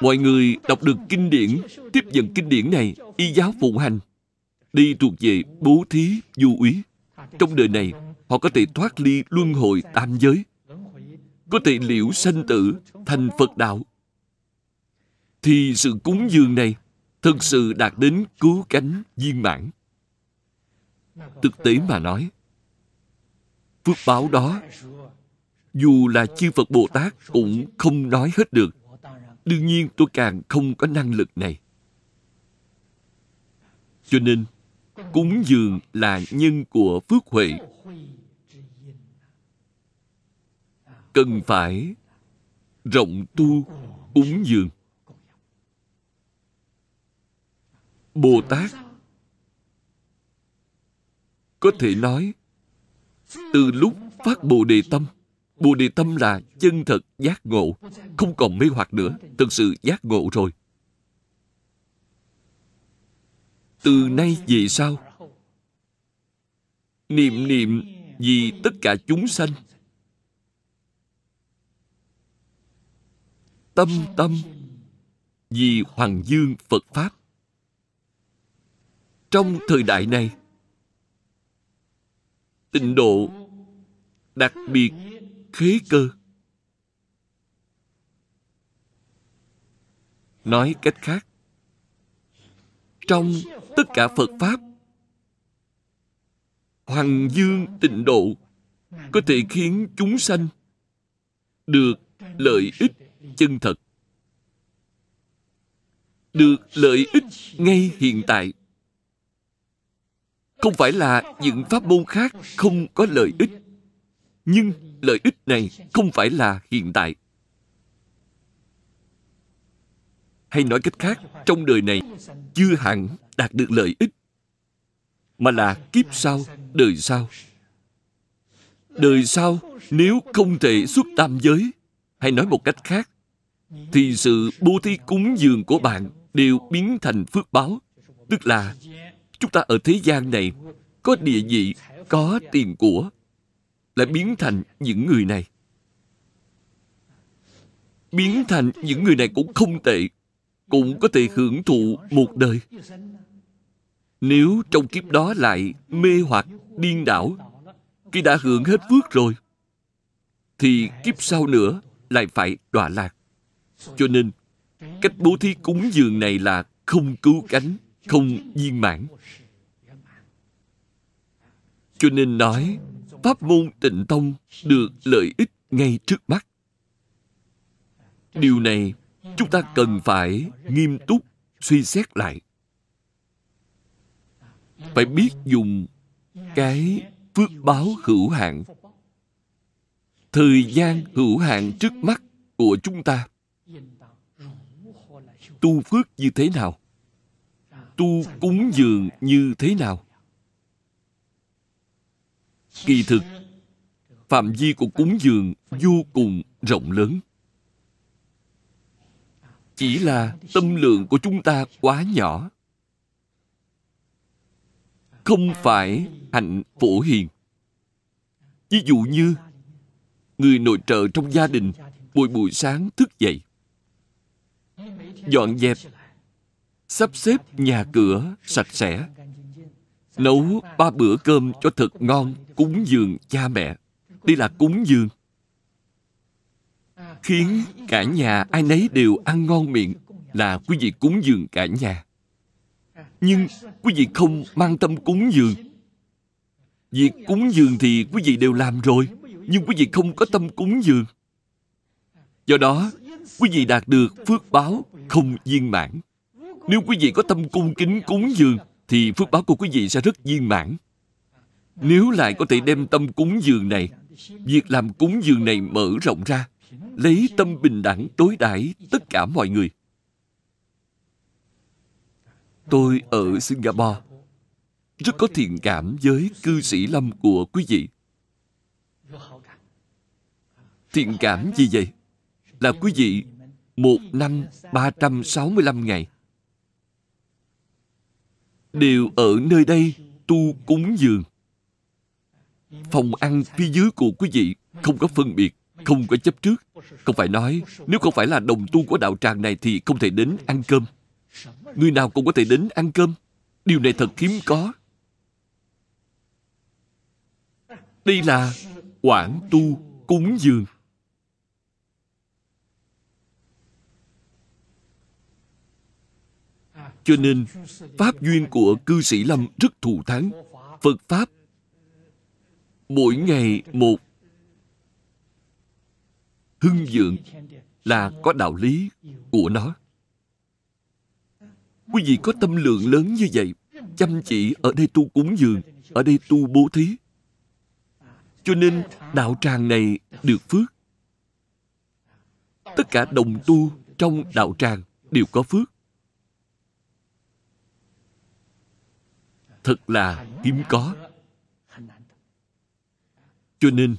Speaker 1: Mọi người đọc được kinh điển tiếp nhận kinh điển này y giáo phụng hành đi thuộc về bố thí du úy. Trong đời này họ có thể thoát ly luân hồi tam giới có thể liễu sanh tử thành phật đạo thì sự cúng dường này thực sự đạt đến cứu cánh viên mãn. Thực tế mà nói, phước báo đó, dù là chư Phật Bồ Tát cũng không nói hết được. Đương nhiên tôi càng không có năng lực này. Cho nên, cúng dường là nhân của phước huệ. Cần phải rộng tu cúng dường. Bồ Tát có thể nói, từ lúc phát bồ đề tâm bồ đề tâm là chân thật giác ngộ, không còn mê hoặc nữa, thực sự giác ngộ rồi từ nay về sau, niệm niệm vì tất cả chúng sanh tâm tâm vì hoàng dương phật pháp. Trong thời đại này, tịnh độ đặc biệt khế cơ. Nói cách khác, trong tất cả phật pháp, hoàng dương tịnh độ có thể khiến chúng sanh được lợi ích chân thật. Được lợi ích ngay hiện tại. Không phải là những pháp môn khác không có lợi ích, nhưng lợi ích này không phải là hiện tại. Hay nói cách khác, trong đời này chưa hẳn đạt được lợi ích, mà là kiếp sau, đời sau. Đời sau, nếu không thể xuất tam giới, hay nói một cách khác thì sự bố thí cúng dường của bạn đều biến thành phước báo. Tức là, chúng ta ở thế gian này có địa vị, có tiền của, lại biến thành những người này. Biến thành những người này cũng không tệ, cũng có thể hưởng thụ một đời. Nếu trong kiếp đó lại mê hoặc điên đảo, khi đã hưởng hết phước rồi, thì kiếp sau nữa lại phải đọa lạc cho nên, cách bố thí cúng dường này là không cứu cánh, không viên mãn. Cho nên nói, pháp môn tịnh tông được lợi ích ngay trước mắt. Điều này, chúng ta cần phải nghiêm túc suy xét lại. Phải biết dùng cái phước báo hữu hạn. Thời gian hữu hạn trước mắt của chúng ta tu phước như thế nào? Tu cúng dường như thế nào? Kỳ thực, phạm vi của cúng dường vô cùng rộng lớn. Chỉ là tâm lượng của chúng ta quá nhỏ. Không phải hạnh phổ hiền. Ví dụ như, người nội trợ trong gia đình buổi buổi sáng thức dậy dọn dẹp, sắp xếp nhà cửa sạch sẽ, nấu ba bữa cơm cho thật ngon, cúng dường cha mẹ. Đây là cúng dường. Khiến cả nhà ai nấy đều ăn ngon miệng là quý vị cúng dường cả nhà. Nhưng quý vị không mang tâm cúng dường. Việc cúng dường thì quý vị đều làm rồi, nhưng quý vị không có tâm cúng dường. Do đó quý vị đạt được phước báo không viên mãn. Nếu quý vị có tâm cung kính cúng dường, thì phước báo của quý vị sẽ rất viên mãn. Nếu lại có thể đem tâm cúng dường này, việc làm cúng dường này mở rộng ra, lấy tâm bình đẳng đối đãi tất cả mọi người. Tôi ở singapore, rất có thiện cảm với cư sĩ lâm của quý vị. Thiện cảm gì vậy? Là quý vị, một năm 365 ngày. Đều ở nơi đây tu cúng dường. Phòng ăn phía dưới của quý vị không có phân biệt, không có chấp trước. Không phải nói, nếu không phải là đồng tu của đạo tràng này thì không thể đến ăn cơm. Người nào cũng có thể đến ăn cơm. Điều này thật hiếm có. Đây là quản tu cúng dường. Cho nên, pháp duyên của cư sĩ lâm rất thù thắng. Phật pháp, mỗi ngày một hưng dượng là có đạo lý của nó. Quý vị có tâm lượng lớn như vậy, chăm chỉ ở đây tu cúng dường, ở đây tu bố thí. Cho nên, đạo tràng này được phước. Tất cả đồng tu trong đạo tràng đều có phước. Thật là hiếm có. Cho nên,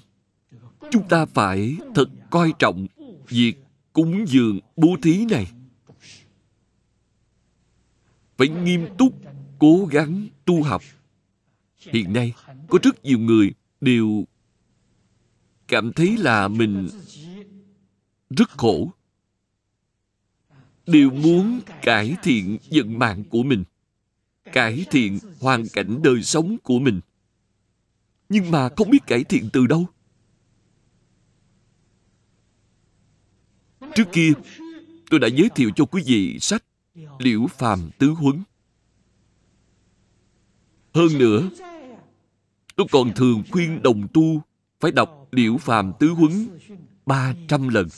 Speaker 1: chúng ta phải thật coi trọng việc cúng dường bố thí này. Phải nghiêm túc, cố gắng tu học. Hiện nay, có rất nhiều người đều cảm thấy là mình rất khổ. Đều muốn cải thiện vận mạng của mình cải thiện hoàn cảnh đời sống của mình. Nhưng mà không biết cải thiện từ đâu. Trước kia, tôi đã giới thiệu cho quý vị sách liễu phàm tứ huấn. Hơn nữa, tôi còn thường khuyên đồng tu phải đọc liễu phàm tứ huấn 300 lần.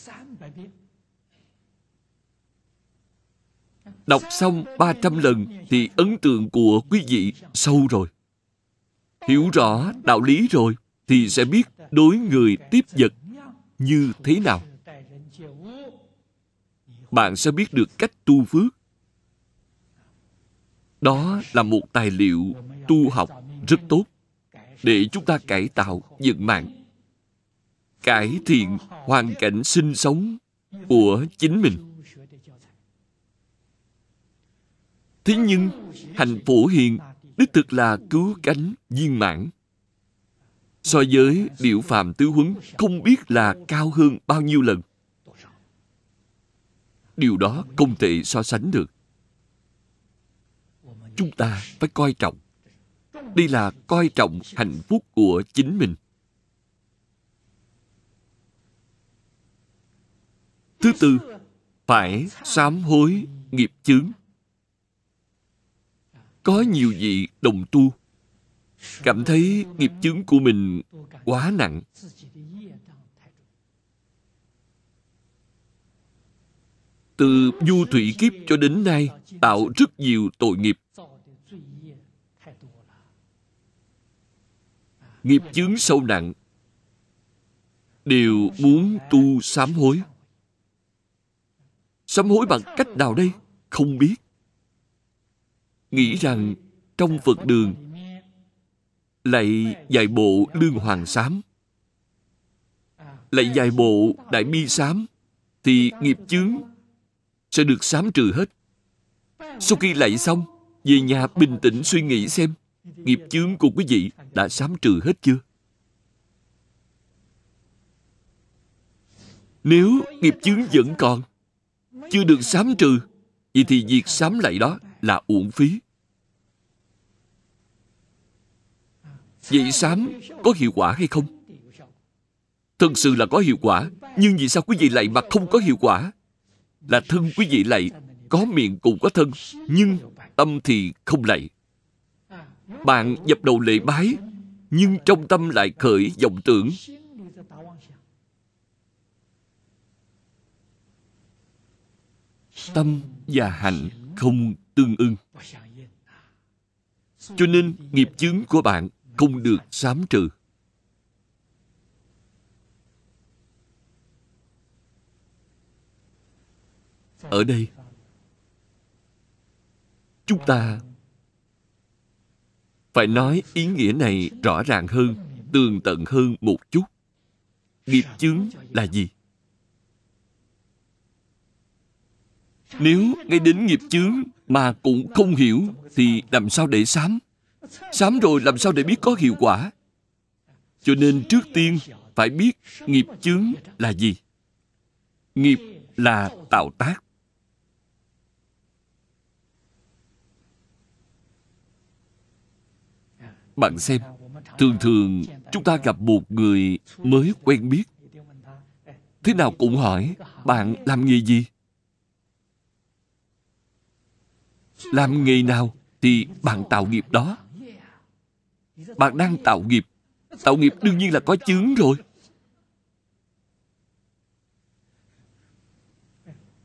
Speaker 1: Đọc xong 300 lần thì ấn tượng của quý vị sâu rồi. Hiểu rõ đạo lý rồi thì sẽ biết đối người tiếp vật như thế nào. Bạn sẽ biết được cách tu phước. Đó là một tài liệu tu học rất tốt để chúng ta cải tạo vận mạng, cải thiện hoàn cảnh sinh sống của chính mình thế nhưng hành phổ hiền đích thực là cứu cánh viên mãn. So với điệu phàm tứ huấn không biết là cao hơn bao nhiêu lần. Điều đó không thể so sánh được. Chúng ta phải coi trọng. Đây là coi trọng hạnh phúc của chính mình. Thứ tư, phải sám hối nghiệp chướng. Có nhiều vị đồng tu cảm thấy nghiệp chướng của mình quá nặng. Từ du thủy kiếp cho đến nay, tạo rất nhiều tội nghiệp. Nghiệp chướng sâu nặng đều muốn tu sám hối. Sám hối bằng cách nào đây? Không biết. Nghĩ rằng trong Phật đường lại dạy bộ lương hoàng sám lại dạy bộ đại bi sám thì nghiệp chướng sẽ được sám trừ hết. Sau khi lạy xong, về nhà bình tĩnh suy nghĩ xem nghiệp chướng của quý vị đã sám trừ hết chưa? Nếu nghiệp chướng vẫn còn, chưa được sám trừ, vậy thì việc sám lạy đó là uổng phí. Vậy sám có hiệu quả hay không? Thật sự là có hiệu quả, nhưng vì sao quý vị lạy mà không có hiệu quả? Là thân quý vị lạy, có miệng cũng có thân, nhưng tâm thì không lạy. Bạn dập đầu lễ bái, nhưng trong tâm lại khởi vọng tưởng tâm và hạnh không tương ưng. Cho nên nghiệp chướng của bạn không được sám trừ. Ở đây, chúng ta phải nói ý nghĩa này rõ ràng hơn, tường tận hơn một chút. Nghiệp chướng là gì? Nếu ngay đến nghiệp chướng mà cũng không hiểu thì làm sao để sám? Sám rồi làm sao để biết có hiệu quả? Cho nên trước tiên phải biết nghiệp chướng là gì. Nghiệp là tạo tác. Bạn xem, thường thường chúng ta gặp một người mới quen biết. Thế nào cũng hỏi, bạn làm nghề gì? Làm nghề nào thì bạn tạo nghiệp đó. Bạn đang tạo nghiệp. Tạo nghiệp đương nhiên là có chứng rồi.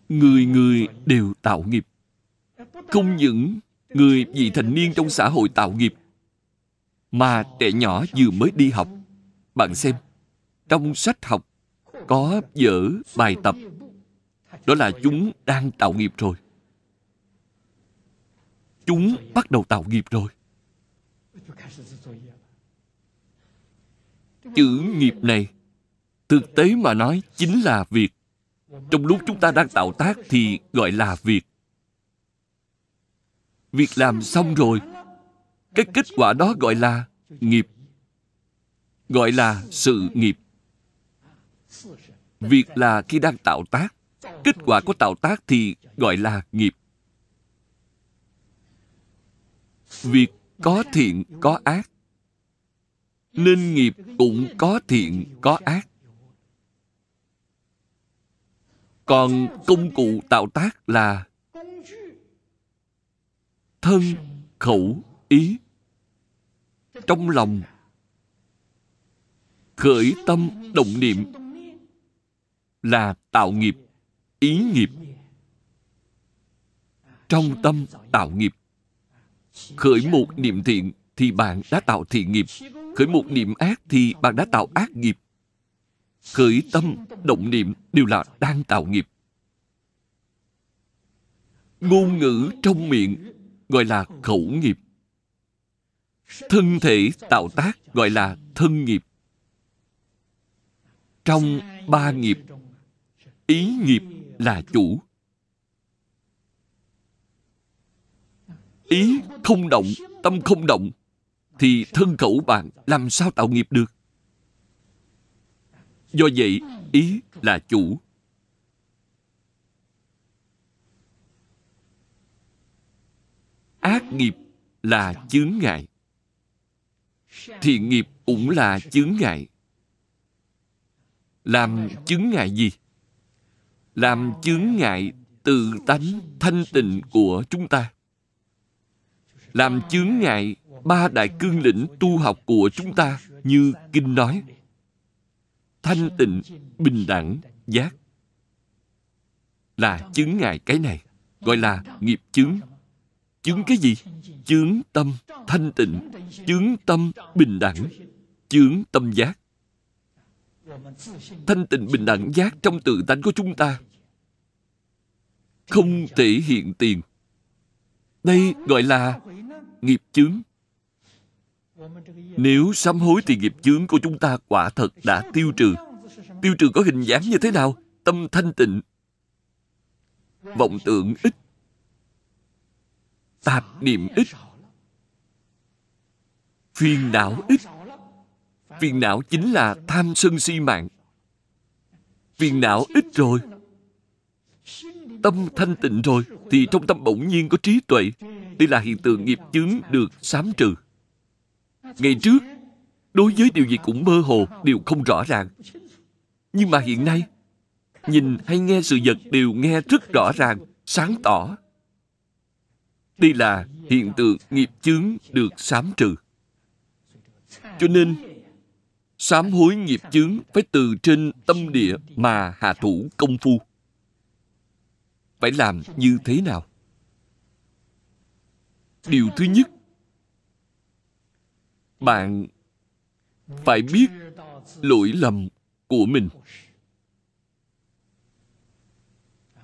Speaker 1: Người người đều tạo nghiệp. Không những người vị thành niên trong xã hội tạo nghiệp, mà trẻ nhỏ vừa mới đi học. Bạn xem, trong sách học có dở bài tập. Đó là chúng đang tạo nghiệp rồi chúng bắt đầu tạo nghiệp rồi. Chữ nghiệp này, thực tế mà nói chính là việc. Trong lúc chúng ta đang tạo tác thì gọi là việc. Việc làm xong rồi, cái kết quả đó gọi là nghiệp. Gọi là sự nghiệp. Việc là khi đang tạo tác, kết quả của tạo tác thì gọi là nghiệp. Việc có thiện, có ác. Nên nghiệp cũng có thiện, có ác. Còn công cụ tạo tác là thân, khẩu, ý. Trong lòng, khởi tâm động niệm là tạo nghiệp, ý nghiệp. Trong tâm tạo nghiệp khởi một niệm thiện thì bạn đã tạo thiện nghiệp. Khởi một niệm ác thì bạn đã tạo ác nghiệp. Khởi tâm, động niệm đều là đang tạo nghiệp. Ngôn ngữ trong miệng gọi là khẩu nghiệp. Thân thể tạo tác gọi là thân nghiệp. Trong ba nghiệp, ý nghiệp là chủ. Ý không động, tâm không động, thì thân khẩu bạn làm sao tạo nghiệp được? Do vậy, ý là chủ. Ác nghiệp là chướng ngại. Thiện nghiệp cũng là chướng ngại. Làm chướng ngại gì? Làm chướng ngại tự tánh thanh tịnh của chúng ta làm chướng ngại ba đại cương lĩnh tu học của chúng ta như kinh nói. Thanh tịnh, bình đẳng, giác là chứng ngại cái này, gọi là nghiệp chứng chứng cái gì? Chứng tâm thanh tịnh chứng tâm bình đẳng chứng tâm giác. Thanh tịnh, bình đẳng, giác trong tự tánh của chúng ta không thể hiện tiền đây gọi là nghiệp chướng. Nếu sám hối thì nghiệp chướng của chúng ta quả thật đã tiêu trừ. Tiêu trừ có hình dáng như thế nào? Tâm thanh tịnh, vọng tưởng ít, tạp niệm ít, phiền não ít. Phiền não chính là tham sân si mạng. Phiền não ít rồi tâm thanh tịnh rồi, thì trong tâm bỗng nhiên có trí tuệ. Đây là hiện tượng nghiệp chướng được sám trừ. Ngày trước, đối với điều gì cũng mơ hồ đều không rõ ràng. Nhưng mà hiện nay, nhìn hay nghe sự vật đều nghe rất rõ ràng, sáng tỏ. Đây là hiện tượng nghiệp chướng được sám trừ. Cho nên, sám hối nghiệp chướng phải từ trên tâm địa mà hạ thủ công phu phải làm như thế nào? Điều thứ nhất, bạn phải biết lỗi lầm của mình.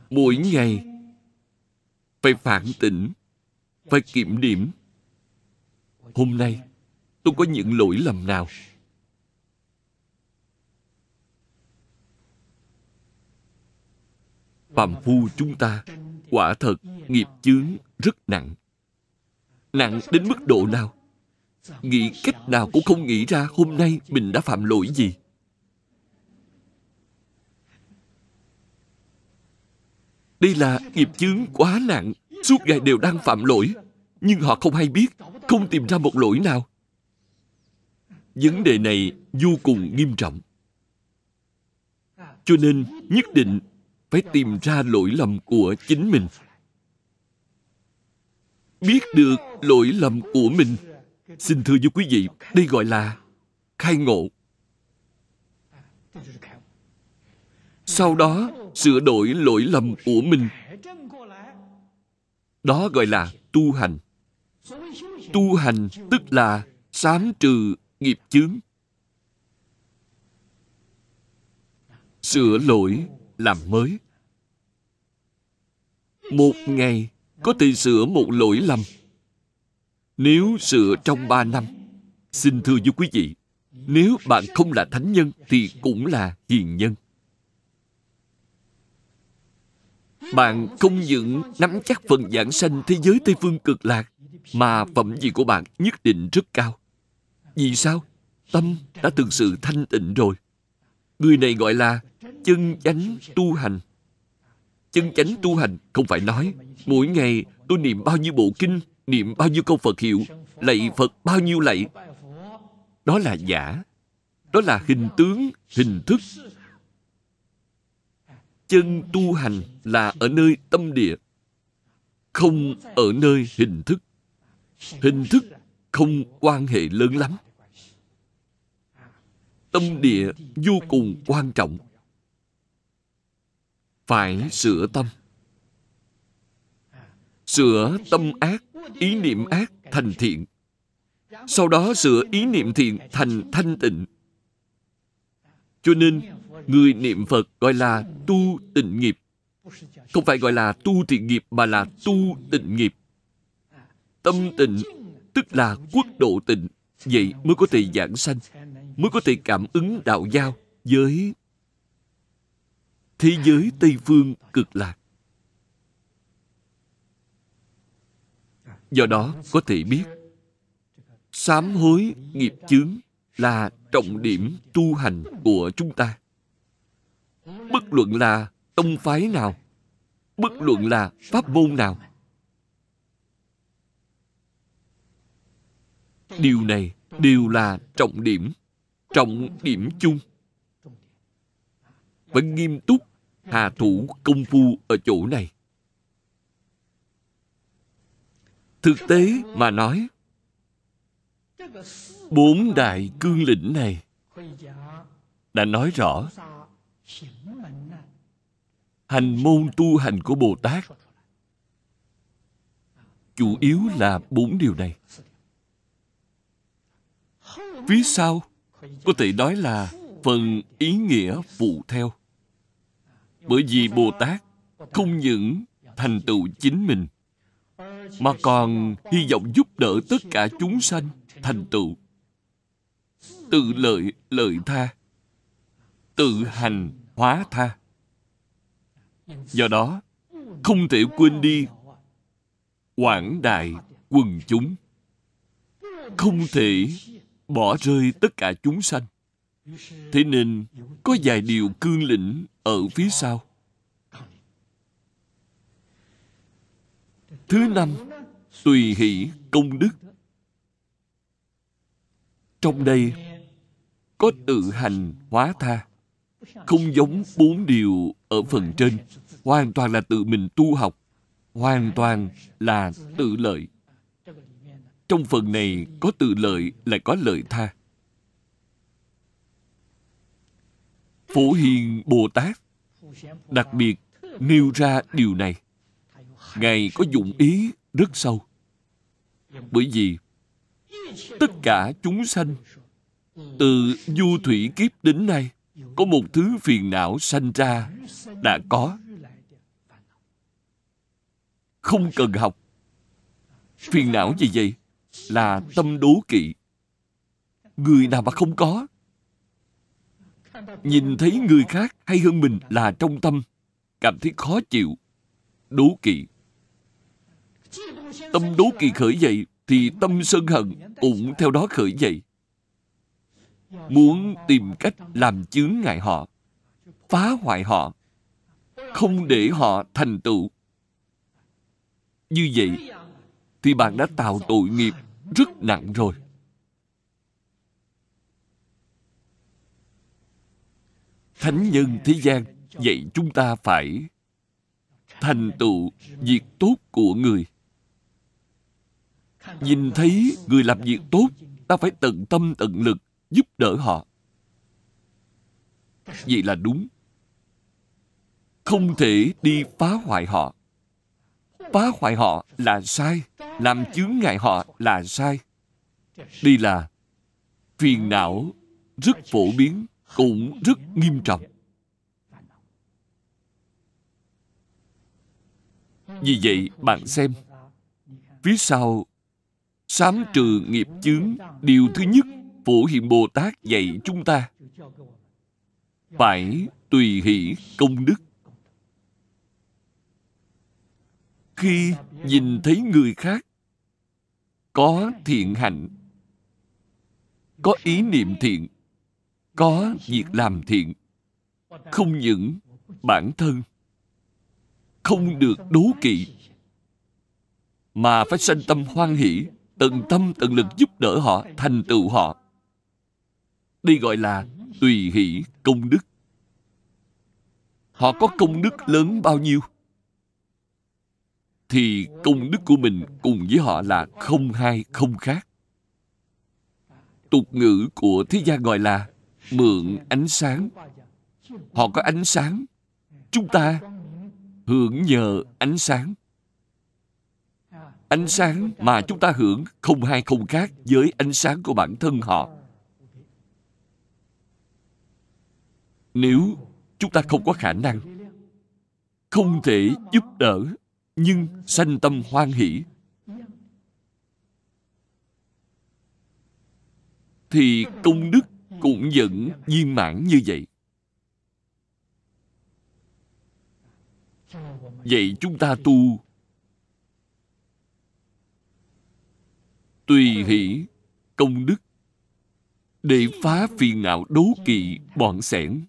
Speaker 1: Mỗi ngày phải phản tỉnh, phải kiểm điểm. Hôm nay tôi có những lỗi lầm nào? Phàm phu chúng ta. Quả thật, nghiệp chướng rất nặng. Nặng đến mức độ nào? Nghĩ cách nào cũng không nghĩ ra hôm nay mình đã phạm lỗi gì. Đây là nghiệp chướng quá nặng. Suốt ngày đều đang phạm lỗi, nhưng họ không hay biết, không tìm ra một lỗi nào. Vấn đề này vô cùng nghiêm trọng. Cho nên, nhất định phải tìm ra lỗi lầm của chính mình. Biết được lỗi lầm của mình, xin thưa với quý vị, đây gọi là khai ngộ. Sau đó, sửa đổi lỗi lầm của mình. Đó gọi là tu hành. Tu hành tức là sám trừ nghiệp chướng. Sửa lỗi làm mới. Một ngày có thể sửa một lỗi lầm. Nếu sửa trong ba năm, xin thưa với quý vị, nếu bạn không là thánh nhân thì cũng là hiền nhân. Bạn không những nắm chắc phần giảng sanh thế giới tây phương cực lạc, mà phẩm vị của bạn nhất định rất cao. Vì sao? Tâm đã thực sự thanh tịnh rồi. Người này gọi là chân chánh tu hành. Chân chánh tu hành không phải nói, mỗi ngày tôi niệm bao nhiêu bộ kinh, niệm bao nhiêu câu phật hiệu, lạy phật bao nhiêu lạy. Đó là giả. Đó là hình tướng, hình thức. Chân tu hành là ở nơi tâm địa, không ở nơi hình thức. Hình thức không quan hệ lớn lắm. Tâm địa vô cùng quan trọng phải sửa tâm. Sửa tâm ác, ý niệm ác thành thiện. Sau đó sửa ý niệm thiện thành thanh tịnh. Cho nên, người niệm phật gọi là tu tịnh nghiệp. Không phải gọi là tu thiện nghiệp mà là tu tịnh nghiệp. Tâm tịnh, tức là quốc độ tịnh, vậy mới có thể giảng sanh, mới có thể cảm ứng đạo giao với thế giới tây phương cực lạc. Do đó có thể biết, sám hối nghiệp chướng là trọng điểm tu hành của chúng ta. Bất luận là tông phái nào, bất luận là pháp môn nào, điều này đều là trọng điểm trọng điểm chung. Phải nghiêm túc hà thủ công phu ở chỗ này. Thực tế mà nói, bốn đại cương lĩnh này đã nói rõ hành môn tu hành của bồ tát. Chủ yếu là bốn điều này. Phía sau có thể nói là phần ý nghĩa phụ theo bởi vì bồ tát không những thành tựu chính mình, mà còn hy vọng giúp đỡ tất cả chúng sanh thành tựu. Tự lợi lợi tha, tự hành hóa tha. Do đó, không thể quên đi quảng đại quần chúng. Không thể bỏ rơi tất cả chúng sanh thế nên, có vài điều cương lĩnh ở phía sau. Thứ năm, tùy hỷ công đức. Trong đây, có tự hành hóa tha. Không giống bốn điều ở phần trên. Hoàn toàn là tự mình tu học. Hoàn toàn là tự lợi. Trong phần này, có tự lợi, lại có lợi tha. Phổ hiền, bồ tát. Đặc biệt, nêu ra điều này. Ngài có dụng ý rất sâu. Bởi vì tất cả chúng sanh, từ du thủy kiếp đến nay, có một thứ phiền não sanh ra đã có. Không cần học. Phiền não gì vậy? Là tâm đố kỵ. Người nào mà không có nhìn thấy người khác hay hơn mình là trong tâm, cảm thấy khó chịu, đố kỵ. Tâm đố kỵ khởi dậy thì tâm sân hận cũng theo đó khởi dậy. Muốn tìm cách làm chướng ngại họ, phá hoại họ, không để họ thành tựu. Như vậy thì bạn đã tạo tội nghiệp rất nặng rồi. Thánh nhân thế gian dạy chúng ta phải thành tựu việc tốt của người. Nhìn thấy người làm việc tốt, ta phải tận tâm tận lực giúp đỡ họ. Vậy là đúng. Không thể đi phá hoại họ. Phá hoại họ là sai, làm chướng ngại họ là sai. Đây là phiền não rất phổ biến cũng rất nghiêm trọng vì vậy bạn xem phía sau sám trừ nghiệp chướng điều thứ nhất Phổ Hiền Bồ Tát dạy chúng ta phải tùy hỷ công đức. Khi nhìn thấy người khác có thiện hạnh, có ý niệm thiện, có việc làm thiện, không những bản thân không được đố kỵ mà phải sanh tâm hoan hỷ tận tâm tận lực giúp đỡ họ thành tựu họ. Đây gọi là tùy hỷ công đức. Họ có công đức lớn bao nhiêu? Thì công đức của mình cùng với họ là không hai không khác. Tục ngữ của thế gian gọi là mượn ánh sáng. Họ có ánh sáng. Chúng ta hưởng nhờ ánh sáng. Ánh sáng mà chúng ta hưởng không hai không khác với ánh sáng của bản thân họ. Nếu chúng ta không có khả năng, không thể giúp đỡ, nhưng sanh tâm hoan hỷ, thì công đức cũng vẫn viên mãn như vậy. Vậy chúng ta tu. Tùy hỷ công đức để phá phiền não đố kỵ bọn sẻn.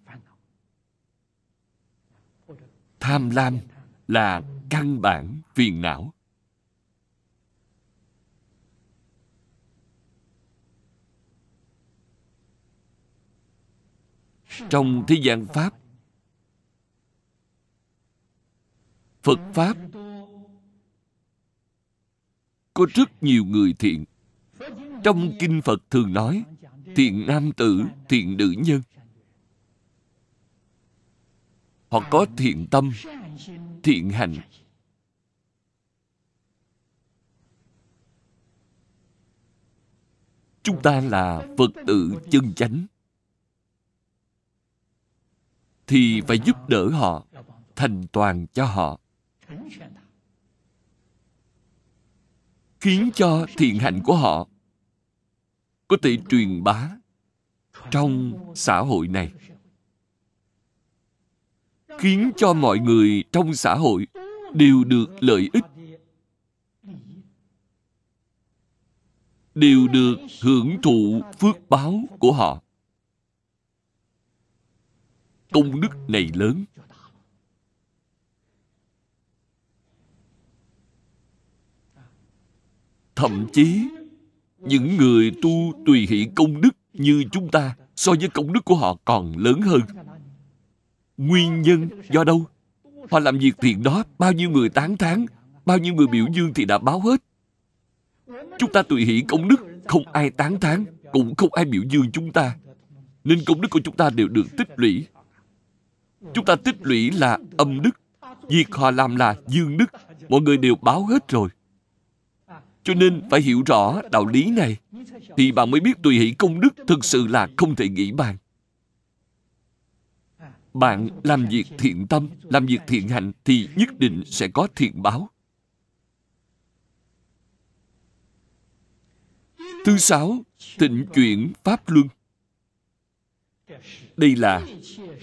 Speaker 1: Tham lam là căn bản phiền não. Trong thế gian pháp. Phật pháp có rất nhiều người thiện. Trong kinh phật thường nói, thiện nam tử, thiện nữ nhân. Họ có thiện tâm, thiện hành. Chúng ta là phật tử chân chánh thì phải giúp đỡ họ, thành toàn cho họ. Khiến cho thiện hạnh của họ có thể truyền bá trong xã hội này. Khiến cho mọi người trong xã hội đều được lợi ích, đều được hưởng thụ phước báo của họ công đức này lớn. Thậm chí, những người tu tùy hỷ công đức như chúng ta so với công đức của họ còn lớn hơn. Nguyên nhân do đâu? Họ làm việc thiện đó bao nhiêu người tán thán, bao nhiêu người biểu dương thì đã báo hết. Chúng ta tùy hỷ công đức, không ai tán thán, cũng không ai biểu dương chúng ta. Nên công đức của chúng ta đều được tích lũy chúng ta tích lũy là âm đức. Việc họ làm là dương đức. Mọi người đều báo hết rồi. Cho nên phải hiểu rõ đạo lý này. Thì bạn mới biết tùy hỷ công đức thực sự là không thể nghĩ bàn. Bạn làm việc thiện tâm, làm việc thiện hạnh thì nhất định sẽ có thiện báo. Thứ sáu, tịnh chuyển pháp luân đây là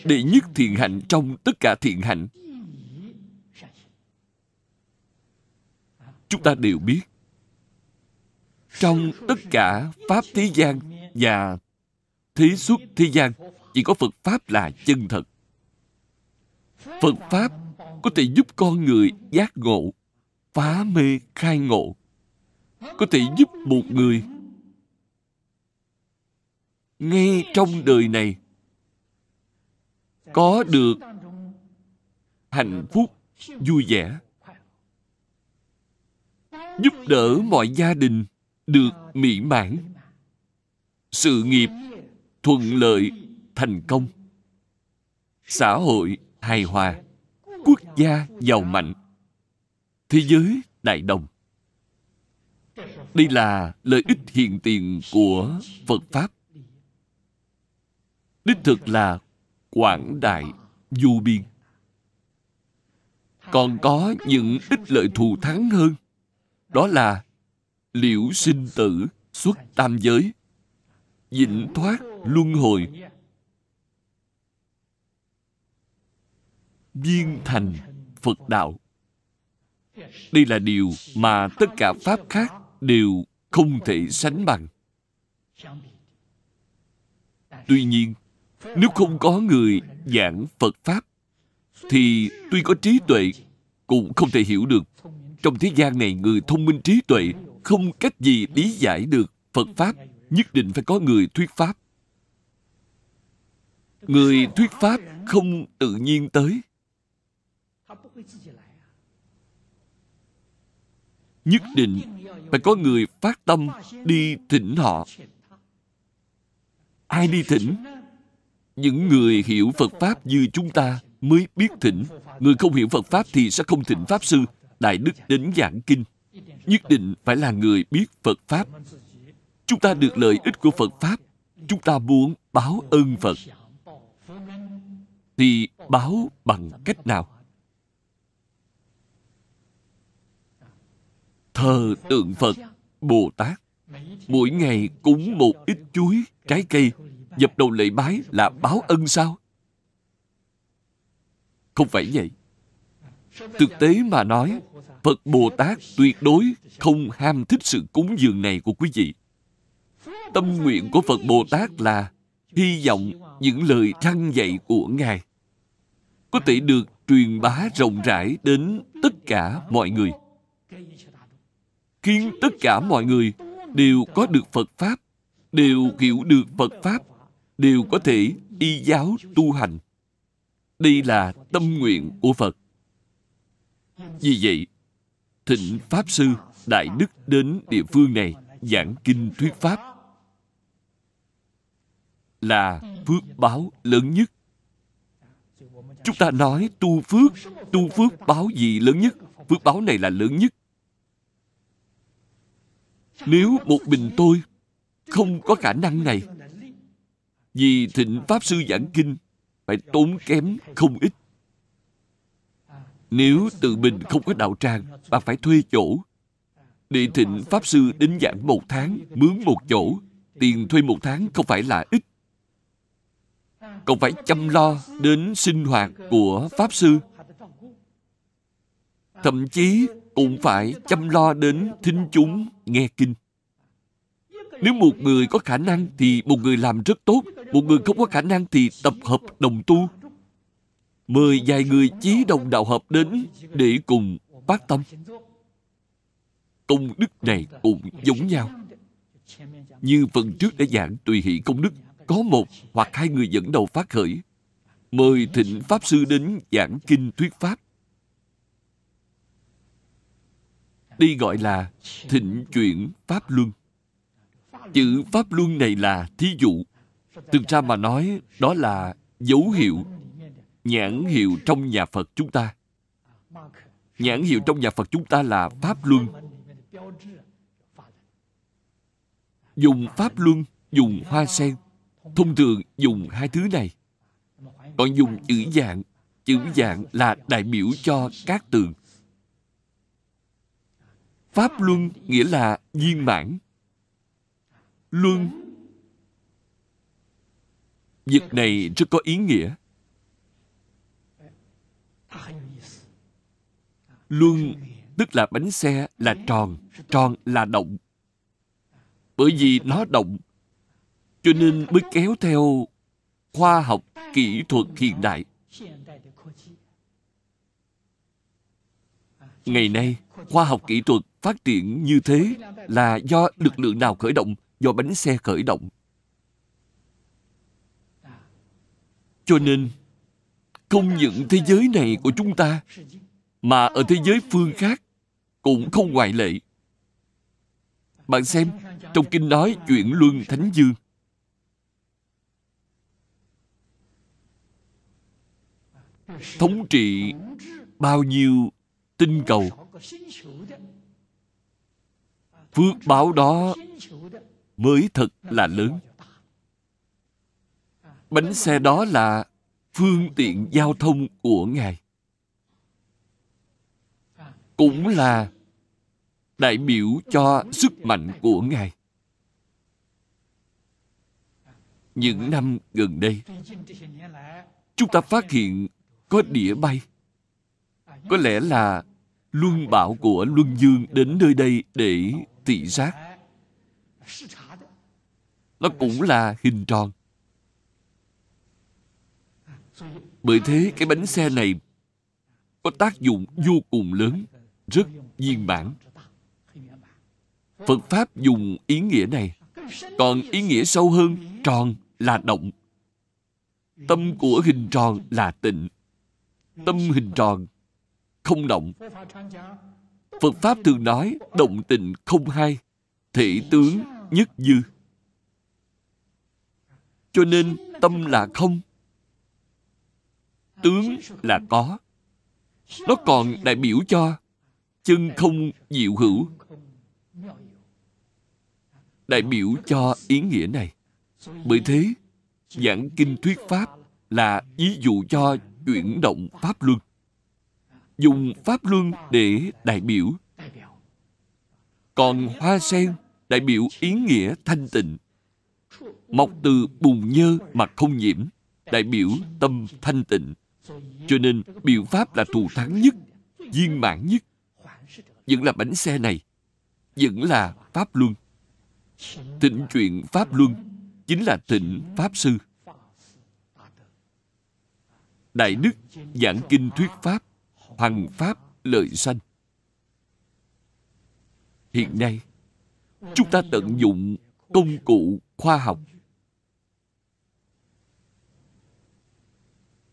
Speaker 1: đệ nhất thiện hạnh trong tất cả thiện hạnh. Chúng ta đều biết, trong tất cả pháp thế gian và thế xuất thế gian, chỉ có phật pháp là chân thật. Phật pháp có thể giúp con người giác ngộ, phá mê, khai ngộ. Có thể giúp một người ngay trong đời này có được hạnh phúc, vui vẻ, giúp đỡ mọi gia đình được mỹ mãn. Sự nghiệp thuận lợi thành công. Xã hội hài hòa, quốc gia giàu mạnh, thế giới đại đồng. Đây là lợi ích hiện tiền của phật pháp. Đích thực là quảng đại vô biên. Còn có những ích lợi thù thắng hơn, đó là liễu sinh tử xuất tam giới vĩnh thoát luân hồi. Viên thành phật đạo. Đây là điều mà tất cả pháp khác đều không thể sánh bằng. Tuy nhiên nếu không có người giảng phật pháp, thì tuy có trí tuệ, cũng không thể hiểu được. Trong thế gian này, người thông minh trí tuệ không cách gì lý giải được phật pháp, nhất định phải có người thuyết pháp. Người thuyết pháp không tự nhiên tới. Nhất định phải có người phát tâm đi thỉnh họ. Ai đi thỉnh? Những người hiểu phật pháp như chúng ta mới biết thỉnh. Người không hiểu phật pháp thì sẽ không thỉnh pháp sư, đại đức đến giảng kinh. Nhất định phải là người biết phật pháp. Chúng ta được lợi ích của phật pháp. Chúng ta muốn báo ơn phật. Thì báo bằng cách nào? Thờ tượng phật bồ tát. Mỗi ngày cúng một ít chuối, trái cây dập đầu lệ bái là báo ân sao? Không phải vậy. Thực tế mà nói, phật bồ tát tuyệt đối không ham thích sự cúng dường này của quý vị. Tâm nguyện của phật bồ tát là hy vọng những lời răng dạy của ngài có thể được truyền bá rộng rãi đến tất cả mọi người. Khiến tất cả mọi người đều có được phật pháp, đều hiểu được phật pháp đều có thể y giáo tu hành. Đây là tâm nguyện của phật. Vì vậy, thịnh pháp sư đại đức đến địa phương này giảng kinh thuyết pháp. Là phước báo lớn nhất. Chúng ta nói tu phước tu phước báo gì lớn nhất? Phước báo này là lớn nhất. Nếu một mình tôi không có khả năng này vì thịnh pháp sư giảng kinh phải tốn kém không ít. Nếu tự mình không có đạo tràng bạn phải thuê chỗ. Để thịnh pháp sư đến giảng một tháng, mướn một chỗ, tiền thuê một tháng không phải là ít. Còn phải chăm lo đến sinh hoạt của pháp sư. Thậm chí cũng phải chăm lo đến thính chúng nghe kinh nếu một người có khả năng thì một người làm rất tốt, một người không có khả năng thì tập hợp đồng tu. Mời vài người chí đồng đạo hợp đến để cùng phát tâm. Công đức này cũng giống nhau. Như phần trước đã giảng, tùy hỷ công đức, có một hoặc hai người dẫn đầu phát khởi. Mời thịnh pháp sư đến giảng kinh thuyết pháp. Đây gọi là thịnh chuyển pháp luân chữ pháp luân này là thí dụ. Thực ra mà nói, đó là dấu hiệu, nhãn hiệu trong nhà phật chúng ta. Nhãn hiệu trong nhà phật chúng ta là pháp luân. Dùng pháp luân, dùng hoa sen. Thông thường dùng hai thứ này. Còn dùng chữ dạng chữ dạng là đại biểu cho các tường. Pháp luân nghĩa là viên mãn luân. Việc này rất có ý nghĩa. Luân, tức là bánh xe, là tròn. Tròn là động. Bởi vì nó động, cho nên mới kéo theo khoa học kỹ thuật hiện đại. Ngày nay, khoa học kỹ thuật phát triển như thế là do lực lượng nào khởi động? Do bánh xe khởi động. Cho nên không những thế giới này của chúng ta mà ở thế giới phương khác cũng không ngoại lệ. Bạn xem, trong kinh nói chuyện luân thánh dương, thống trị bao nhiêu tinh cầu? Phước báo đó mới thật là lớn. Bánh xe đó là phương tiện giao thông của ngài. Cũng là đại biểu cho sức mạnh của ngài. Những năm gần đây, chúng ta phát hiện có đĩa bay. Có lẽ là luân bảo của luân dương đến nơi đây để thị giác nó cũng là hình tròn. Bởi thế cái bánh xe này có tác dụng vô cùng lớn, rất viên mãn. Phật pháp dùng ý nghĩa này. Còn ý nghĩa sâu hơn, tròn là động. Tâm của hình tròn là tịnh. Tâm hình tròn không động. Phật pháp thường nói, động tịnh không hai, thể tướng nhất dư cho nên tâm là không, tướng là có. Nó còn đại biểu cho chân không diệu hữu. Đại biểu cho ý nghĩa này. Bởi thế, giảng kinh thuyết pháp là ví dụ cho chuyển động pháp luân. Dùng pháp luân để đại biểu. Còn hoa sen đại biểu ý nghĩa thanh tịnh mọc từ bùn nhơ mà không nhiễm đại biểu tâm thanh tịnh cho nên biện pháp là thù thắng nhất viên mãn nhất vẫn là bánh xe này vẫn là pháp luân Thịnh chuyện Pháp Luân chính là thịnh Pháp Sư. Đại Đức giảng kinh thuyết Pháp, hoàng Pháp lợi sanh. Hiện nay, chúng ta tận dụng công cụ khoa học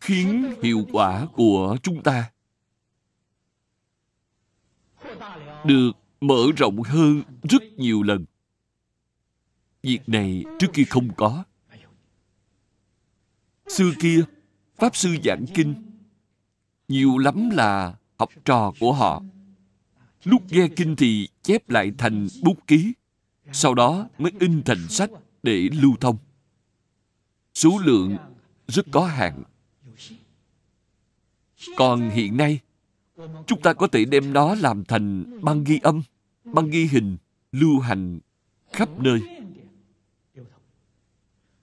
Speaker 1: khiến hiệu quả của chúng ta được mở rộng hơn rất nhiều lần Việc này trước kia không có. Xưa kia, Pháp Sư giảng kinh, nhiều lắm là học trò của họ. Lúc nghe kinh thì chép lại thành bút ký, sau đó mới in thành sách để lưu thông. Số lượng rất có hạn. Còn hiện nay, chúng ta có thể đem nó làm thành băng ghi âm, băng ghi hình, lưu hành khắp nơi.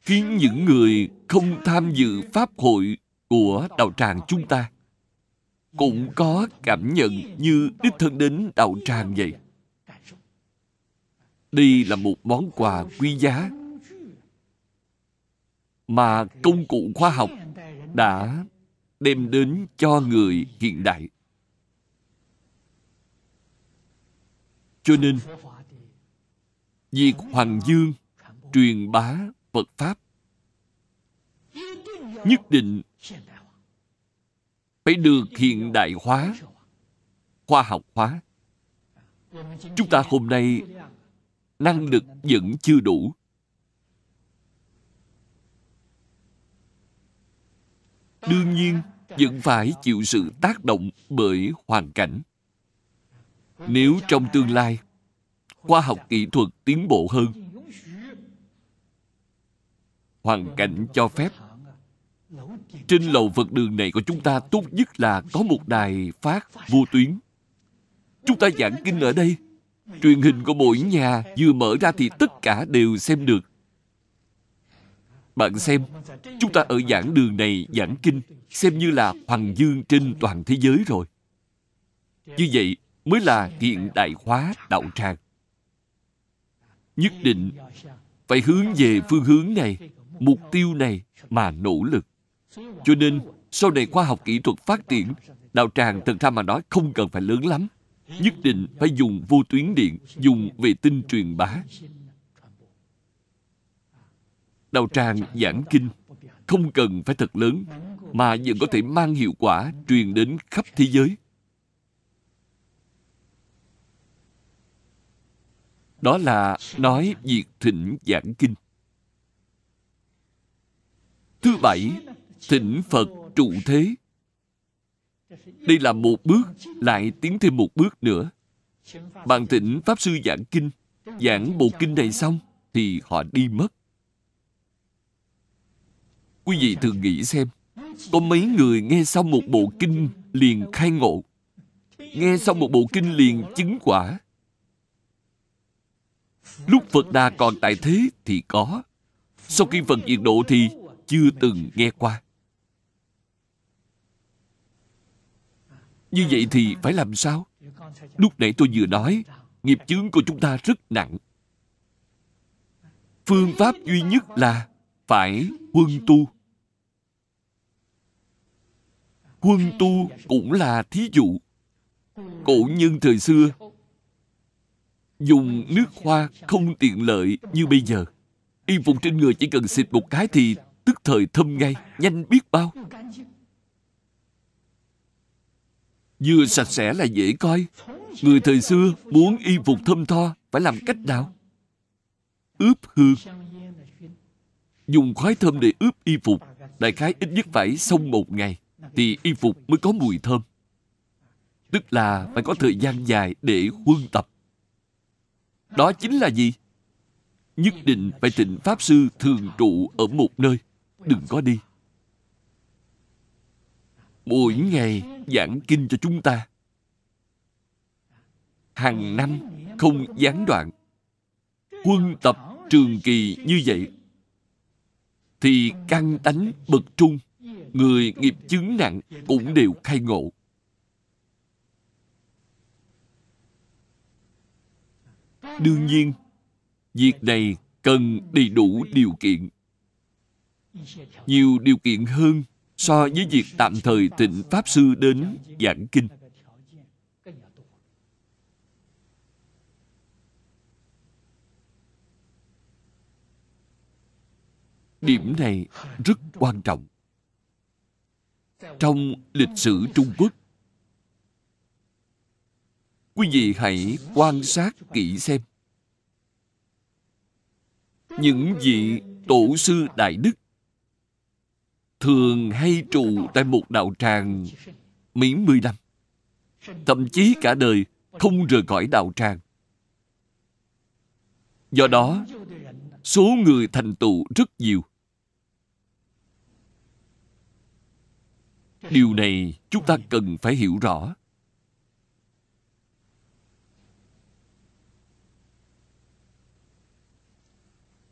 Speaker 1: Khiến những người không tham dự pháp hội của đạo tràng chúng ta cũng có cảm nhận như đích thân đến đạo tràng vậy. Đây là một món quà quý giá mà công cụ khoa học đã đem đến cho người hiện đại cho nên việc hoàng dương truyền bá Phật Pháp nhất định phải được hiện đại hóa, khoa học hóa. Chúng ta hôm nay năng lực vẫn chưa đủ. Đương nhiên, vẫn phải chịu sự tác động bởi hoàn cảnh. Nếu trong tương lai, khoa học kỹ thuật tiến bộ hơn, hoàn cảnh cho phép trên lầu vật đường này của chúng ta tốt nhất là có một đài phát vô tuyến. Chúng ta giảng kinh ở đây. Truyền hình của mỗi nhà vừa mở ra thì tất cả đều xem được. Bạn xem, chúng ta ở giảng đường này giảng kinh xem như là hoàng dương trên toàn thế giới rồi. Như vậy mới là hiện đại hóa đạo tràng. Nhất định phải hướng về phương hướng này mục tiêu này mà nỗ lực. Cho nên, sau này khoa học kỹ thuật phát triển, đạo tràng thật ra mà nói không cần phải lớn lắm. Nhất định phải dùng vô tuyến điện, dùng vệ tinh truyền bá. Đạo tràng giảng kinh không cần phải thật lớn, mà vẫn có thể mang hiệu quả truyền đến khắp thế giới. Đó là nói việc thịnh giảng kinh. Thứ bảy, thỉnh Phật trụ thế. Đây là một bước, lại tiến thêm một bước nữa. Bạn thỉnh Pháp Sư giảng kinh, giảng bộ kinh này xong, thì họ đi mất. Quý vị thường nghĩ xem, có mấy người nghe xong một bộ kinh liền khai ngộ, nghe xong một bộ kinh liền chứng quả. Lúc Phật Đà còn tại thế thì có, sau khi phần diệt độ thì chưa từng nghe qua. Như vậy thì phải làm sao? Lúc nãy tôi vừa nói nghiệp chướng của chúng ta rất nặng. Phương pháp duy nhất là phải huân tu. Quân tu cũng là thí dụ. Cổ nhân thời xưa, dùng nước hoa không tiện lợi như bây giờ. Y phục trên người chỉ cần xịt một cái thì tức thời thâm ngay, nhanh biết bao. Vừa sạch sẽ là dễ coi. Người thời xưa muốn y phục thơm tho phải làm cách nào? Ướp hương dùng khói thơm để ướp y phục, đại khái ít nhất phải xong một ngày thì y phục mới có mùi thơm. Tức là phải có thời gian dài để huân tập. Đó chính là gì? Nhất định phải tịnh pháp sư thường trụ ở một nơi. Đừng có đi. Mỗi ngày giảng kinh cho chúng ta. Hàng năm không gián đoạn. Quân tập trường kỳ như vậy, thì căng tánh bậc trung người nghiệp chứng nặng cũng đều khai ngộ. Đương nhiên, việc này cần đầy đủ điều kiện. Nhiều điều kiện hơn so với việc tạm thời tịnh pháp sư đến giảng kinh. Điểm này rất quan trọng trong lịch sử trung quốc. Quý vị hãy quan sát kỹ xem. Những vị tổ sư đại đức thường hay trụ tại một đạo tràng mấy mươi năm, thậm chí cả đời không rời khỏi đạo tràng. Do đó, số người thành tựu rất nhiều. Điều này chúng ta cần phải hiểu rõ.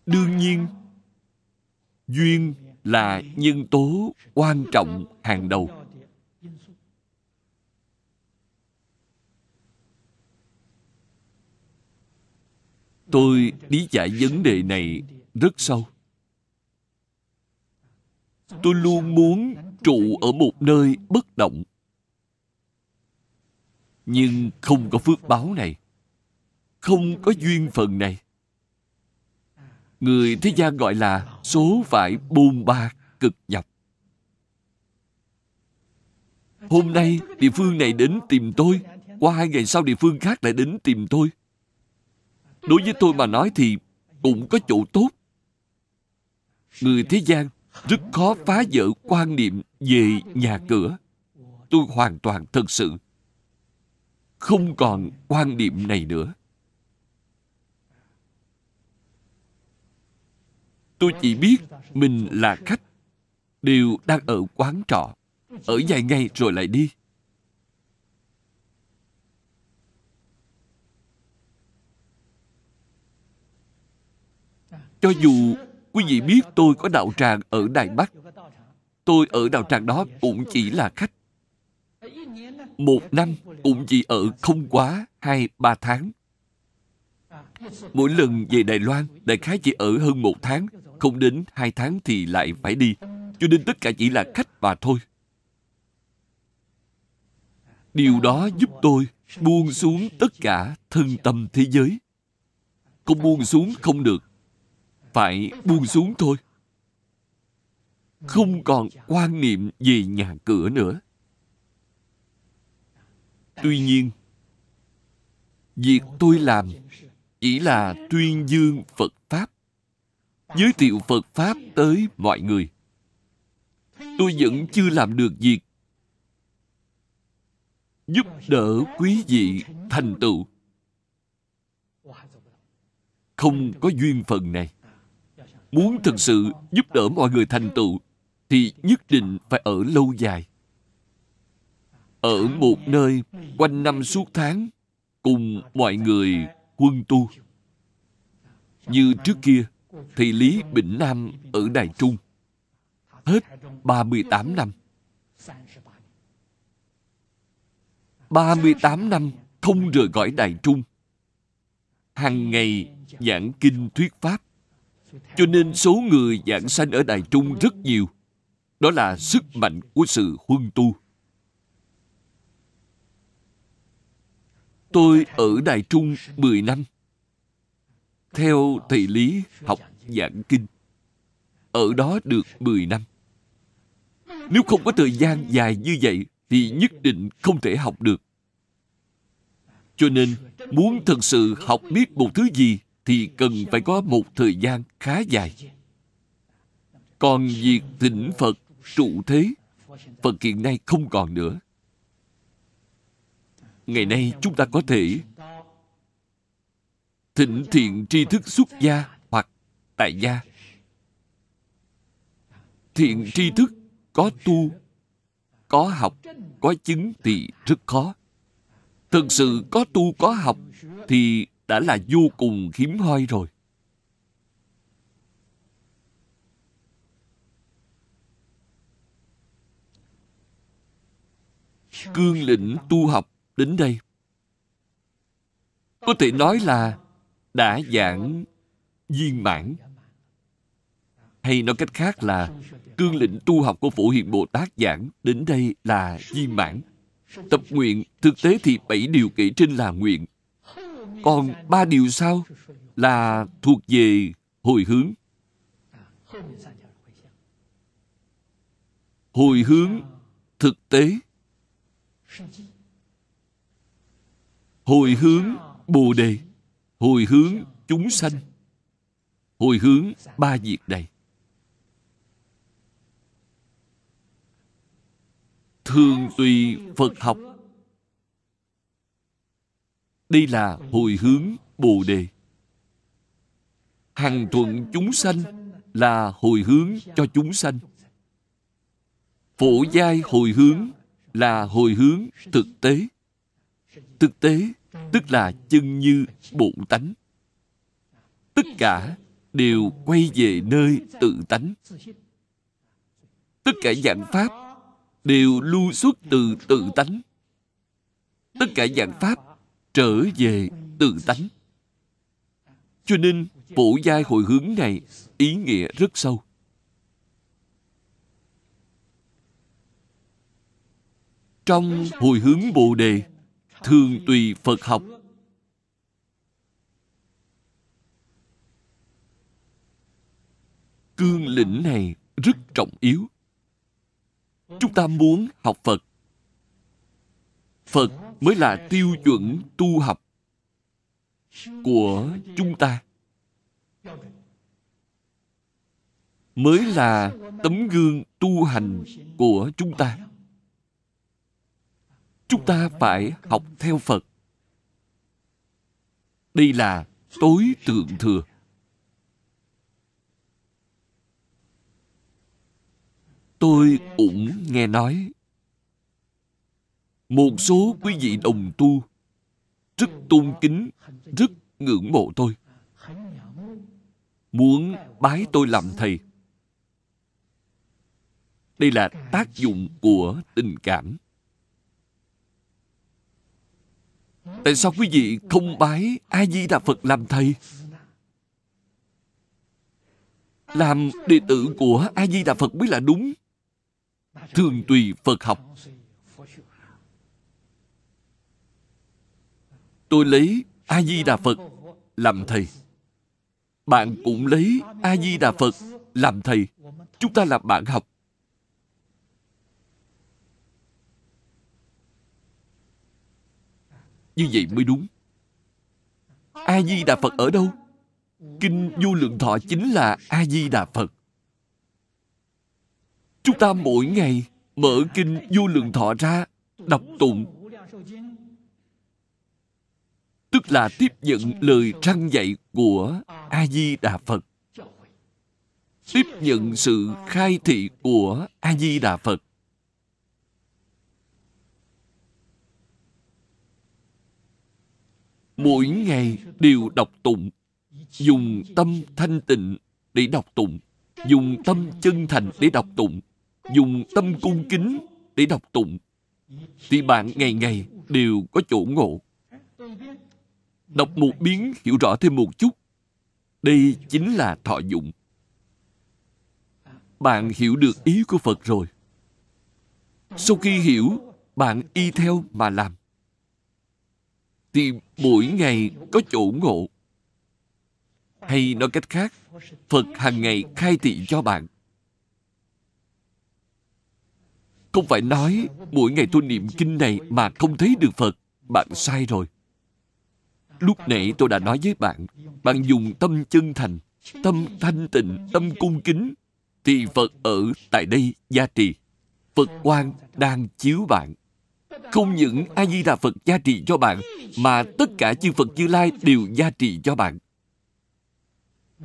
Speaker 1: Đương nhiên, duyên là nhân tố quan trọng hàng đầu. Tôi lý giải vấn đề này rất sâu tôi luôn muốn trụ ở một nơi bất động. Nhưng không có phước báo này, không có duyên phận này. Người thế gian gọi là số phải bôn ba cực nhọc hôm nay địa phương này đến tìm tôi, qua hai ngày sau địa phương khác lại đến tìm tôi. Đối với tôi mà nói thì cũng có chỗ tốt. Người thế gian rất khó phá vỡ quan niệm về nhà cửa. Tôi hoàn toàn thật sự không còn quan niệm này nữa. Tôi chỉ biết mình là khách đều đang ở quán trọ. Ở vài ngày rồi lại đi. Cho dù quý vị biết tôi có đạo tràng ở đài bắc. Tôi ở đạo tràng đó cũng chỉ là khách. Một năm cũng chỉ ở không quá hai, ba tháng. Mỗi lần về đài loan, đại khái chỉ ở hơn một tháng. Không đến hai tháng thì lại phải đi. Cho nên tất cả chỉ là khách mà thôi. Điều đó giúp tôi buông xuống tất cả thân tâm thế giới. Không buông xuống không được phải buông xuống thôi. Không còn quan niệm về nhà cửa nữa. Tuy nhiên, việc tôi làm chỉ là tuyên dương phật pháp, giới thiệu phật pháp tới mọi người. Tôi vẫn chưa làm được việc giúp đỡ quý vị thành tựu. Không có duyên phần này muốn thực sự giúp đỡ mọi người thành tựu, thì nhất định phải ở lâu dài ở một nơi quanh năm suốt tháng, cùng mọi người quân tu như trước kia thì Lý Bỉnh Nam ở Đài Trung. Hết 38 năm. 38 năm không rời khỏi Đài Trung. Hàng ngày giảng kinh thuyết Pháp. Cho nên số người giảng sanh ở Đài Trung rất nhiều. Đó là sức mạnh của sự huân tu. Tôi ở Đài Trung 10 năm. Theo thầy Lý học giảng kinh. Ở đó được 10 năm. Nếu không có thời gian dài như vậy thì nhất định không thể học được. Cho nên, muốn thật sự học biết một thứ gì thì cần phải có một thời gian khá dài. Còn việc thỉnh Phật trụ thế, Phật hiện nay không còn nữa. Ngày nay chúng ta có thể thịnh thiện tri thức xuất gia hoặc tại gia. Thiện tri thức có tu, có học, có chứng thì rất khó. Thực sự có tu có học thì đã là vô cùng hiếm hoi rồi. Cương lĩnh tu học đến đây. Có thể nói là đã giảng viên mãn. Hay nói cách khác là cương lĩnh tu học của Phổ Hiền Bồ Tát giảng đến đây là viên mãn. Tập nguyện, thực tế thì bảy điều kể trên là nguyện. Còn ba điều sau là thuộc về hồi hướng. Hồi hướng thực tế. Hồi hướng Bồ Đề. Hồi hướng chúng sanh. Hồi hướng ba việc này. thường tùy Phật học. Đây là hồi hướng Bồ Đề. Hằng thuận chúng sanh là hồi hướng cho chúng sanh. Phổ giai hồi hướng là hồi hướng thực tế. Thực tế tức là chân như bổn tánh. Tất cả đều quay về nơi tự tánh. Tất cả dạng pháp đều lưu xuất từ tự tánh. Tất cả dạng pháp trở về tự tánh. Cho nên, phổ giai hồi hướng này ý nghĩa rất sâu. Trong hồi hướng Bồ Đề, thường tùy Phật học. Cương lĩnh này rất trọng yếu chúng ta muốn học phật phật mới là tiêu chuẩn tu học của chúng ta. Mới là tấm gương tu hành của chúng ta. Chúng ta phải học theo phật. Đây là tối thượng thừa. Tôi cũng nghe nói một số quý vị đồng tu rất tôn kính, rất ngưỡng mộ tôi. Muốn bái tôi làm thầy. Đây là tác dụng của tình cảm. Tại sao quý vị không bái A-di-đà Phật làm thầy? Làm đệ tử của A-di-đà Phật mới là đúng thường tùy Phật học. Tôi lấy A-di-đà Phật làm thầy. Bạn cũng lấy A-di-đà Phật làm thầy. Chúng ta là bạn học. Như vậy mới đúng. A-di-đà Phật ở đâu? Kinh Vô Lượng Thọ chính là A-di-đà Phật. Chúng ta mỗi ngày mở kinh vô lượng thọ ra, đọc tụng. Tức là tiếp nhận lời răng dạy của A-di-đà Phật. Tiếp nhận sự khai thị của A-di-đà Phật. Mỗi ngày đều đọc tụng, dùng tâm thanh tịnh để đọc tụng, dùng tâm chân thành để đọc tụng, dùng tâm cung kính để đọc tụng thì bạn ngày ngày đều có chỗ ngộ đọc một biến, hiểu rõ thêm một chút. Đây chính là thọ dụng. Bạn hiểu được ý của phật rồi. Sau khi hiểu, bạn y theo mà làm. Thì mỗi ngày có chỗ ngộ. Hay nói cách khác, phật hàng ngày khai thị cho bạn. Không phải nói mỗi ngày tôi niệm kinh này mà không thấy được phật, bạn sai rồi lúc nãy tôi đã nói với bạn bạn dùng tâm chân thành, tâm thanh tịnh, tâm cung kính. Thì phật ở tại đây gia trì. Phật quan đang chiếu bạn. Không những a di đà phật gia trì cho bạn, mà tất cả chư phật như lai đều gia trì cho bạn.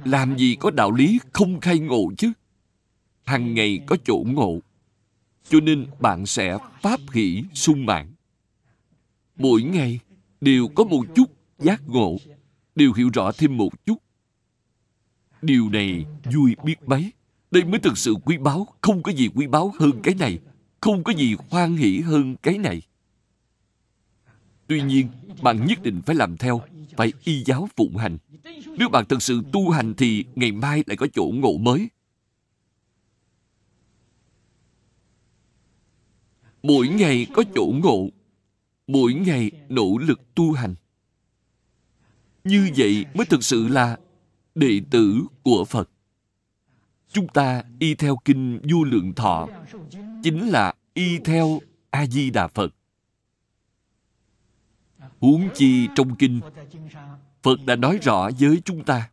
Speaker 1: Làm gì có đạo lý không khai ngộ chứ? Hằng ngày có chỗ ngộ. Cho nên bạn sẽ pháp hỷ sung mãn. Mỗi ngày đều có một chút giác ngộ. Đều hiểu rõ thêm một chút. Điều này vui biết mấy. Đây mới thực sự quý báu. Không có gì quý báu hơn cái này. Không có gì hoan hỷ hơn cái này. Tuy nhiên, bạn nhất định phải làm theo. Phải y giáo phụng hành. Nếu bạn thực sự tu hành thì ngày mai lại có chỗ ngộ mới. Mỗi ngày có chỗ ngộ. Mỗi ngày nỗ lực tu hành như vậy mới thực sự là đệ tử của phật. Chúng ta y theo kinh vô lượng thọ, chính là y theo a di đà phật. Huống chi trong kinh, phật đã nói rõ với chúng ta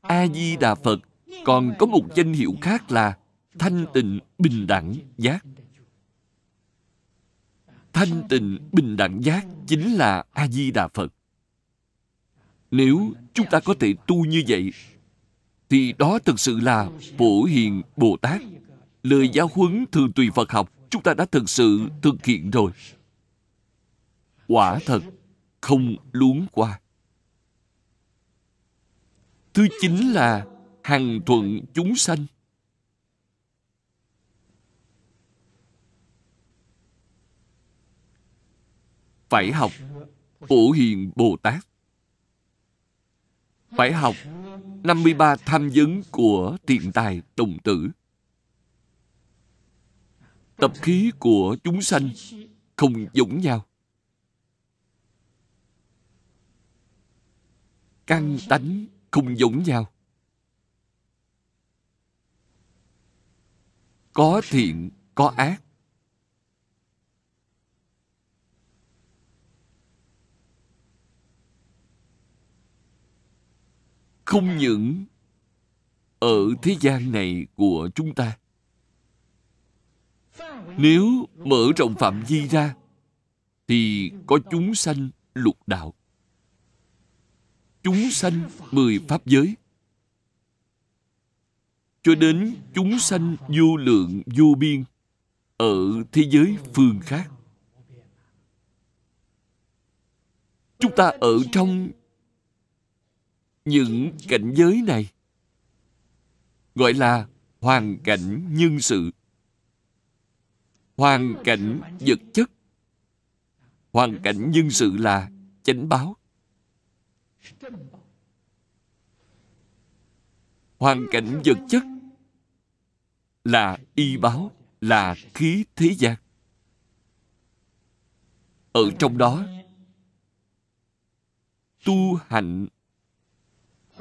Speaker 1: a di đà phật còn có một danh hiệu khác là thanh tịnh bình đẳng giác. Thanh tịnh bình đẳng giác chính là a di đà phật nếu chúng ta có thể tu như vậy, thì đó thực sự là phổ hiền bồ tát. Lời giáo huấn thường tùy phật học chúng ta đã thực sự thực hiện rồi. Quả thật, không luống qua. Thứ chính là hằng thuận chúng sanh. Phải học phổ hiền bồ tát phải học 53 tham vấn của thiện tài đồng tử. Tập khí của chúng sanh không giống nhau. Căn tánh không giống nhau. Có thiện, có ác. Không những ở thế gian này của chúng ta. Nếu mở rộng phạm vi ra, thì có chúng sanh lục đạo. Chúng sanh mười pháp giới. Cho đến chúng sanh vô lượng, vô biên, ở thế giới phương khác. Chúng ta ở trong những cảnh giới này. Gọi là hoàn cảnh nhân sự. Hoàn cảnh vật chất. Hoàn cảnh nhân sự là chánh báo. Hoàn cảnh vật chất là y báo, là khí thế gian. Ở trong đó, tu hạnh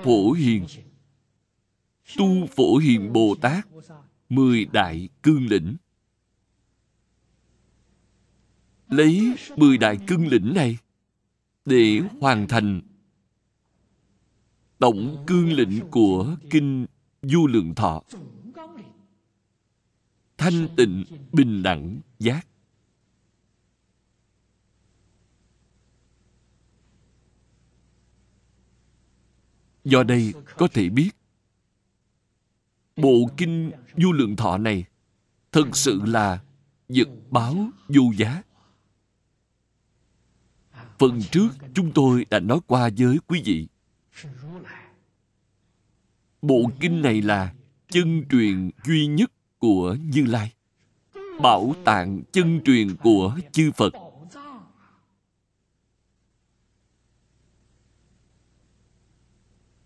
Speaker 1: phổ hiền. Tu phổ hiền bồ tát, mười đại cương lĩnh. Lấy mười đại cương lĩnh này để hoàn thành tổng cương lĩnh của kinh du lượng thọ. Thanh tịnh, bình đẳng, giác. Do đây có thể biết, Bộ kinh du lượng thọ này Thực sự là vật báo vô giá. Phần trước chúng tôi đã nói qua với quý vị. Bộ kinh này là chân truyền duy nhất của như lai, bảo tàng chân truyền của chư phật.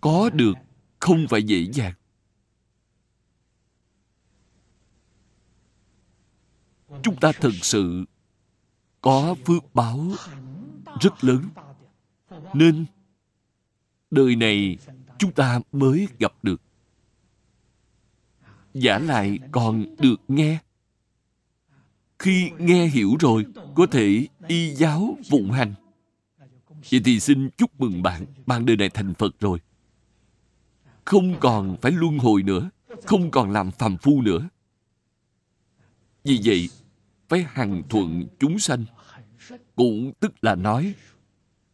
Speaker 1: Có được không phải dễ dàng. Chúng ta thực sự có phước báo rất lớn. Nên đời này chúng ta mới gặp được. Giả lại còn được nghe. Khi nghe hiểu rồi, có thể y giáo phụng hành. Vậy thì xin chúc mừng bạn bạn đời này thành phật rồi không còn phải luân hồi nữa, không còn làm phàm phu nữa. Vì vậy, phải hằng thuận chúng sanh. Cũng tức là nói,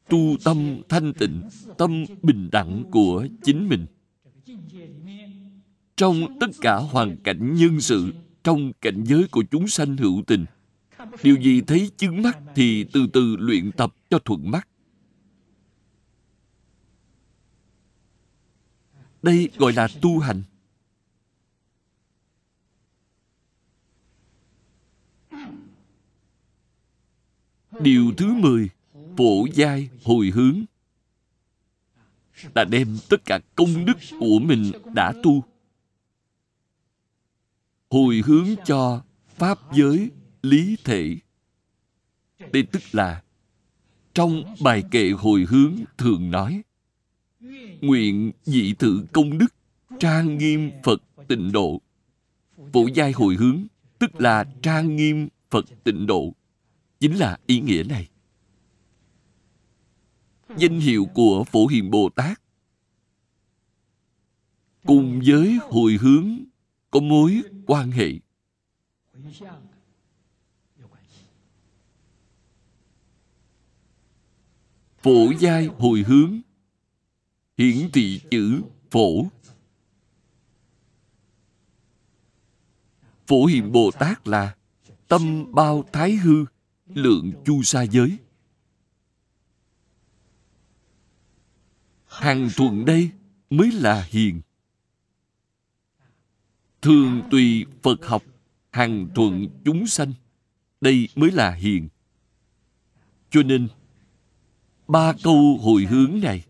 Speaker 1: tu tâm thanh tịnh, tâm bình đẳng của chính mình. Trong tất cả hoàn cảnh nhân sự, trong cảnh giới của chúng sanh hữu tình, điều gì thấy chứng mắt thì từ từ luyện tập cho thuận mắt. Đây gọi là tu hành. Điều thứ mười, phổ giai hồi hướng. Là đem tất cả công đức của mình đã tu. Hồi hướng cho pháp giới lý thể. Đây tức là trong bài kệ hồi hướng thường nói nguyện dị tự công đức, trang nghiêm phật tịnh độ. Phổ giai hồi hướng, tức là trang nghiêm phật tịnh độ. Chính là ý nghĩa này. Danh hiệu của phổ hiền bồ tát. Cùng với hồi hướng, có mối quan hệ. Phổ giai hồi hướng hiển thị chữ phổ. Phổ hiền bồ tát là tâm bao thái hư, lượng chu sa giới. Hàng thuận đây mới là hiền. Thường tùy phật học hằng thuận chúng sanh, đây mới là hiền. Cho nên, ba câu hồi hướng này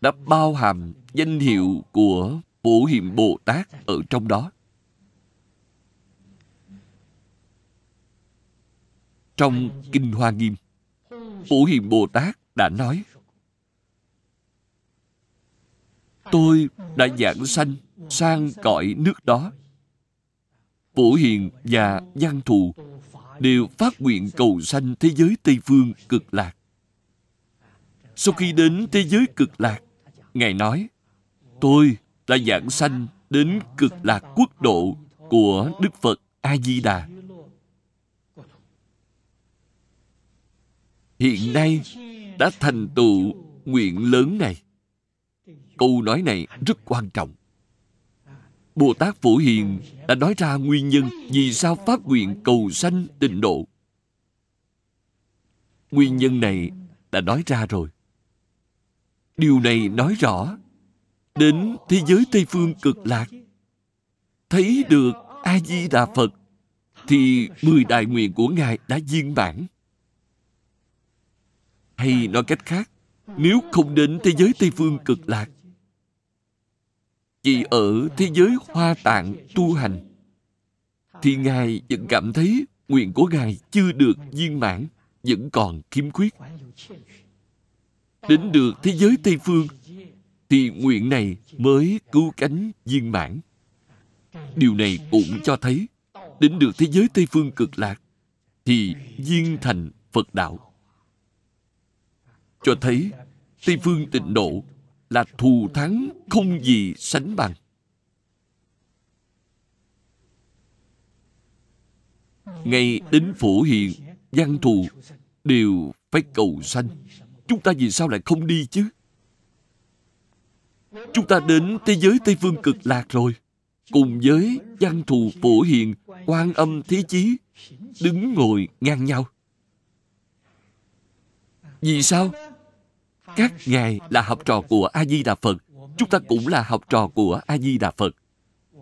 Speaker 1: đã bao hàm danh hiệu của Phổ Hiền Bồ Tát ở trong đó. Trong Kinh Hoa Nghiêm, Phổ Hiền Bồ Tát đã nói Tôi đã giảng sanh sang cõi nước đó. Phổ Hiền và Văn Thù đều phát nguyện cầu sanh thế giới Tây Phương cực lạc. Sau khi đến thế giới cực lạc, Ngài nói, tôi đã giảng sanh đến cực lạc quốc độ của Đức Phật A-di-đà. Hiện nay đã thành tựu nguyện lớn này. Câu nói này rất quan trọng. Bồ Tát Phổ Hiền đã nói ra nguyên nhân vì sao phát nguyện cầu sanh tịnh độ. Nguyên nhân này đã nói ra rồi. Điều này nói rõ đến thế giới Tây Phương cực lạc thấy được A-di-đà Phật thì mười đại nguyện của Ngài đã viên bản. Hay nói cách khác, nếu không đến thế giới Tây Phương cực lạc, chỉ ở thế giới hoa tạng tu hành, thì Ngài vẫn cảm thấy nguyện của Ngài chưa được viên mãn, vẫn còn khiếm khuyết đến được thế giới Tây Phương, thì nguyện này mới cứu cánh viên mãn. Điều này cũng cho thấy, đến được thế giới Tây Phương cực lạc, thì viên thành Phật đạo. Cho thấy Tây Phương tịnh độ là thù thắng không gì sánh bằng. Ngay đến phổ hiện, văn thù đều phải cầu sanh Chúng ta vì sao lại không đi chứ? Chúng ta đến thế giới Tây Phương cực lạc rồi. Cùng với văn thù phổ hiền, quan âm thế chí, đứng ngồi ngang nhau. Vì sao? các ngài là học trò của a di đà phật chúng ta cũng là học trò của a di đà phật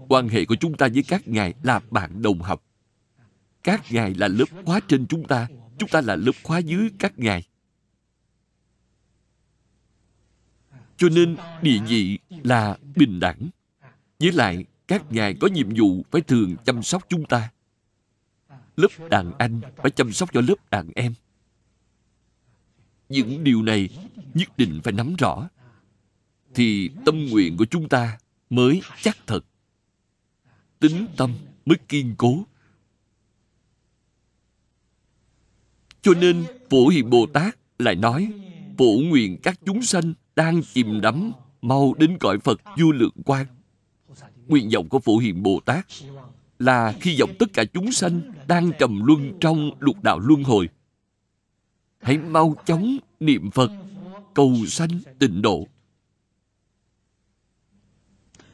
Speaker 1: quan hệ của chúng ta với các ngài là bạn đồng học các ngài là lớp khóa trên chúng ta chúng ta là lớp khóa dưới các ngài cho nên địa vị là bình đẳng. Với lại, các ngài có nhiệm vụ phải thường chăm sóc chúng ta. Lớp đàn anh phải chăm sóc cho lớp đàn em. Những điều này nhất định phải nắm rõ. Thì tâm nguyện của chúng ta mới chắc thật. Tính tâm mới kiên cố. Cho nên phổ hiền bồ tát lại nói, phổ nguyện các chúng sanh đang chìm đắm, mau đến cõi phật vô lượng quan nguyện vọng của phổ hiền bồ tát là khi vọng tất cả chúng sanh đang trầm luân trong lục đạo luân hồi, hãy mau chóng niệm phật, cầu sanh tịnh độ.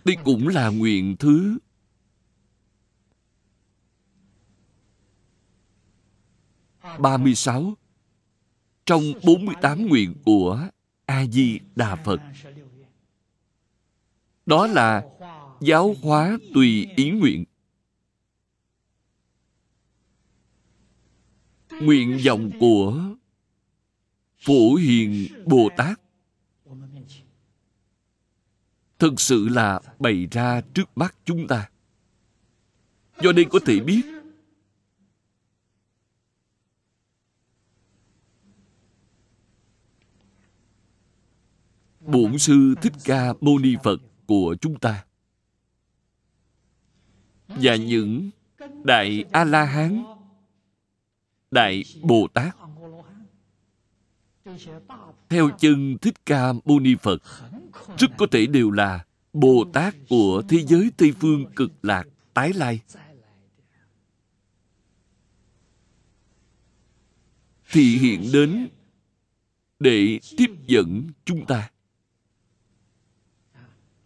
Speaker 1: Đây cũng là nguyện thứ ba mươi sáu trong bốn mươi tám nguyện của a di đà phật. Đó là giáo hóa tùy ý nguyện. Nguyện vọng của phổ hiền bồ tát. Thực sự là bày ra trước mắt chúng ta. Do đây có thể biết bổn sư thích ca mâu ni phật của chúng ta. Và những đại a la hán, đại bồ tát, theo chân thích ca mâu ni phật, rất có thể đều là bồ tát của thế giới tây phương cực lạc tái lai. Thì hiện đến để tiếp dẫn chúng ta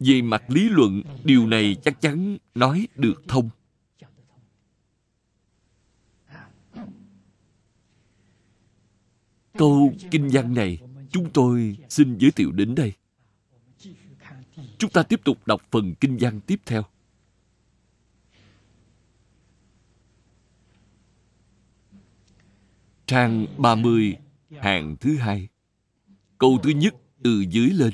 Speaker 1: về mặt lý luận, điều này chắc chắn nói được thông. Câu kinh văn này chúng tôi xin giới thiệu đến đây. Chúng ta tiếp tục đọc phần kinh văn tiếp theo. Trang 30 hàng thứ hai. Câu thứ nhất, từ dưới lên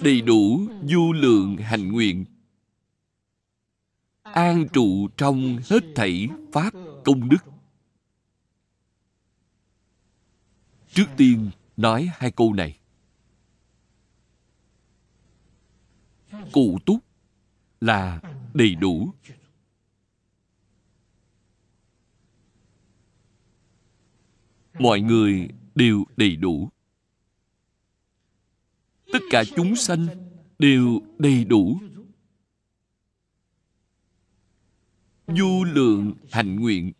Speaker 1: đầy đủ du lượng hành nguyện. An trụ trong hết thảy pháp công đức. Trước tiên nói hai câu này. Cụ túc là đầy đủ. Mọi người đều đầy đủ tất cả chúng sanh đều đầy đủ. Du lượng hạnh nguyện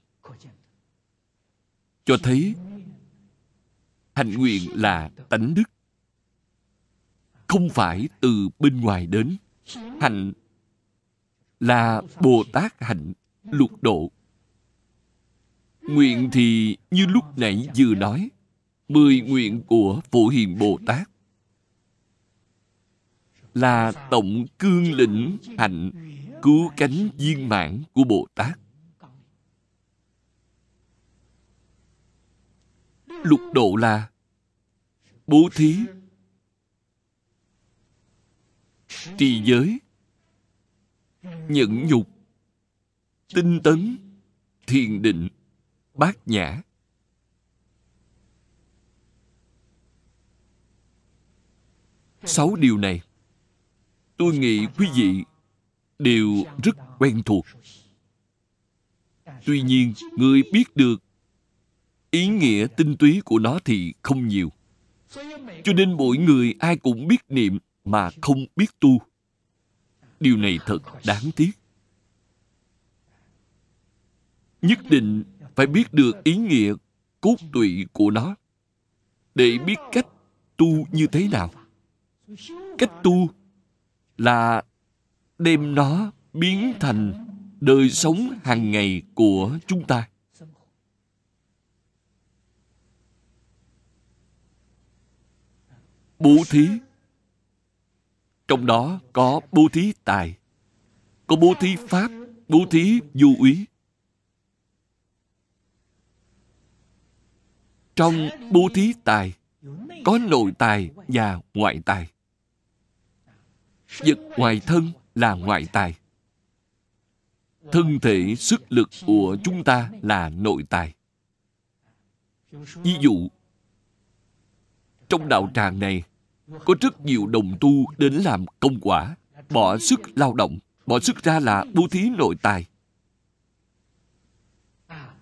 Speaker 1: cho thấy hạnh nguyện là tánh đức. Không phải từ bên ngoài đến. Hạnh là bồ tát hạnh lục độ. Nguyện thì như lúc nãy vừa nói, mười nguyện của phổ hiền bồ tát là tổng cương lĩnh hạnh cứu cánh viên mãn của bồ tát. Lục độ là bố thí, trì giới, nhẫn nhục, tinh tấn, thiền định, bát nhã. Sáu điều này tôi nghĩ quý vị đều rất quen thuộc. Tuy nhiên, người biết được ý nghĩa tinh túy của nó thì không nhiều. Cho nên mỗi người ai cũng biết niệm mà không biết tu. Điều này thật đáng tiếc. Nhất định phải biết được ý nghĩa cốt tụy của nó để biết cách tu như thế nào. Cách tu là đem nó biến thành đời sống hàng ngày của chúng ta. Bố thí. Trong đó có bố thí tài. Có bố thí pháp, bố thí du úy trong bố thí tài, có nội tài và ngoại tài vật ngoài thân là ngoại tài. Thân thể sức lực của chúng ta là nội tài. Ví dụ, trong đạo tràng này, có rất nhiều đồng tu đến làm công quả, bỏ sức lao động, bỏ sức ra là bố thí nội tài.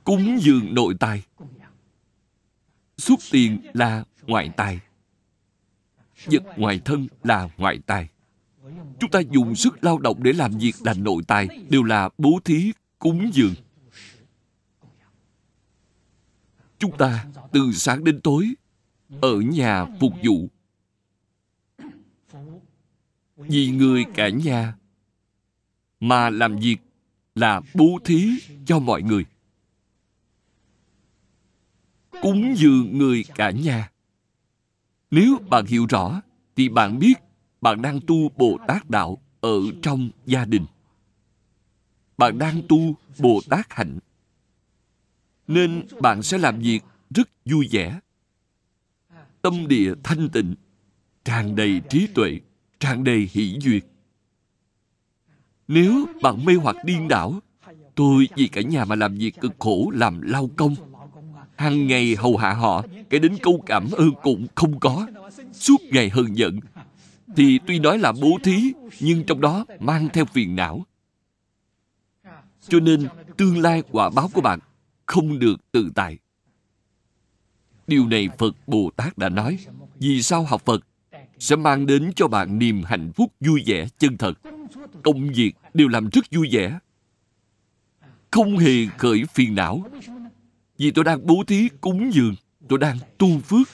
Speaker 1: Cúng dường nội tài. Xuất tiền là ngoại tài. Vật ngoài thân là ngoại tài chúng ta dùng sức lao động để làm việc là nội tài, đều là bố thí, cúng dường. Chúng ta từ sáng đến tối, ở nhà phục vụ. Vì người cả nhà mà làm việc là bố thí cho mọi người. Cúng dường người cả nhà. Nếu bạn hiểu rõ, thì bạn biết bạn đang tu bồ tát đạo ở trong gia đình. Bạn đang tu bồ tát hạnh. Nên bạn sẽ làm việc rất vui vẻ. Tâm địa thanh tịnh, tràn đầy trí tuệ, tràn đầy hỷ duyệt. Nếu bạn mê hoặc điên đảo, tôi vì cả nhà mà làm việc cực khổ, làm lao công. Hàng ngày hầu hạ họ cái đến câu cảm ơn cũng không có. Suốt ngày hờn giận thì tuy nói là bố thí, nhưng trong đó mang theo phiền não. Cho nên tương lai quả báo của bạn không được tự tại. Điều này phật bồ tát đã nói, vì sao học phật sẽ mang đến cho bạn niềm hạnh phúc vui vẻ chân thật? Công việc đều làm rất vui vẻ. Không hề khởi phiền não. Vì tôi đang bố thí cúng dường, tôi đang tu phước.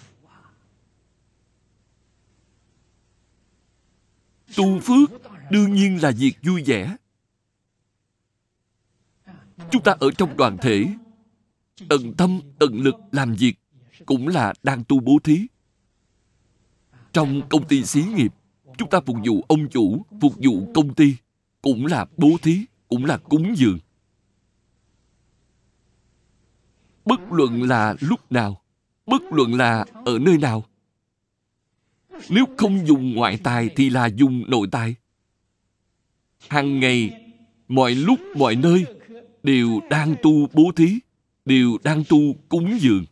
Speaker 1: Tu phước đương nhiên là việc vui vẻ. Chúng ta ở trong đoàn thể tận tâm tận lực làm việc cũng là đang tu bố thí. Trong công ty xí nghiệp, chúng ta phục vụ ông chủ, phục vụ công ty cũng là bố thí, cũng là cúng dường. Bất luận là lúc nào, bất luận là ở nơi nào nếu không dùng ngoại tài thì là dùng nội tài. Hàng ngày, mọi lúc, mọi nơi đều đang tu bố thí, đều đang tu cúng dường.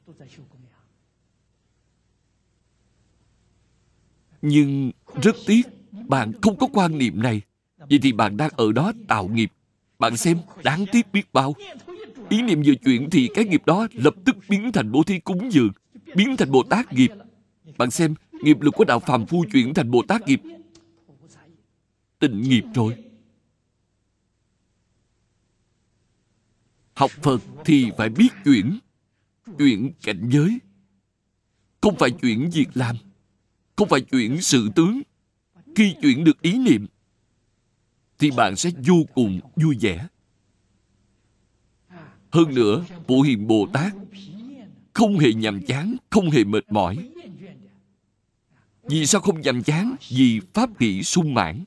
Speaker 1: Nhưng rất tiếc, bạn không có quan niệm này. Vậy thì bạn đang ở đó tạo nghiệp. Bạn xem, đáng tiếc biết bao. Ý niệm vừa chuyển thì cái nghiệp đó lập tức biến thành bố thí cúng dường, biến thành bồ tát nghiệp. Bạn xem nghiệp lực của đạo phàm phu chuyển thành bồ tát nghiệp. Tịnh nghiệp rồi. Học phật thì phải biết chuyển chuyển cảnh giới. Không phải chuyển việc làm không phải chuyển sự tướng. Khi chuyển được ý niệm thì bạn sẽ vô cùng vui vẻ. Hơn nữa Phổ Hiền Bồ Tát không hề nhàm chán, không hề mệt mỏi. Vì sao không nhàm chán? Vì pháp hỷ sung mãn.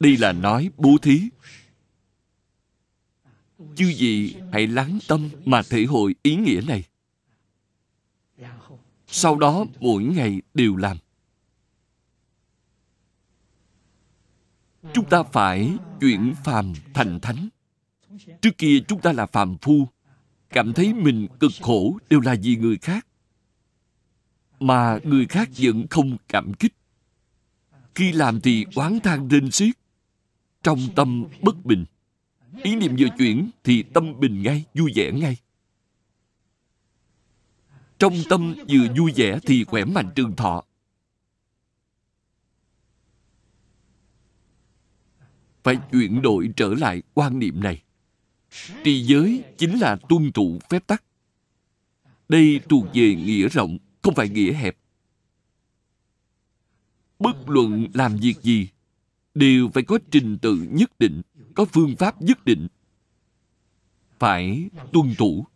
Speaker 1: Đây là nói bố thí. Chư gì hãy lắng tâm mà thể hội ý nghĩa này. Sau đó mỗi ngày đều làm. chúng ta phải chuyển phàm thành thánh trước kia chúng ta là phàm phu, cảm thấy mình cực khổ đều là vì người khác. Mà người khác vẫn không cảm kích. Khi làm thì oán than rên xiết, trong tâm bất bình. Ý niệm vừa chuyển thì tâm bình ngay, vui vẻ ngay. Trong tâm vừa vui vẻ thì khỏe mạnh trường thọ. Phải chuyển đổi trở lại quan niệm này trì giới chính là tuân thủ phép tắc. Đây thuộc về nghĩa rộng, không phải nghĩa hẹp. Bất luận làm việc gì, đều phải có trình tự nhất định, có phương pháp nhất định. Phải tuân thủ.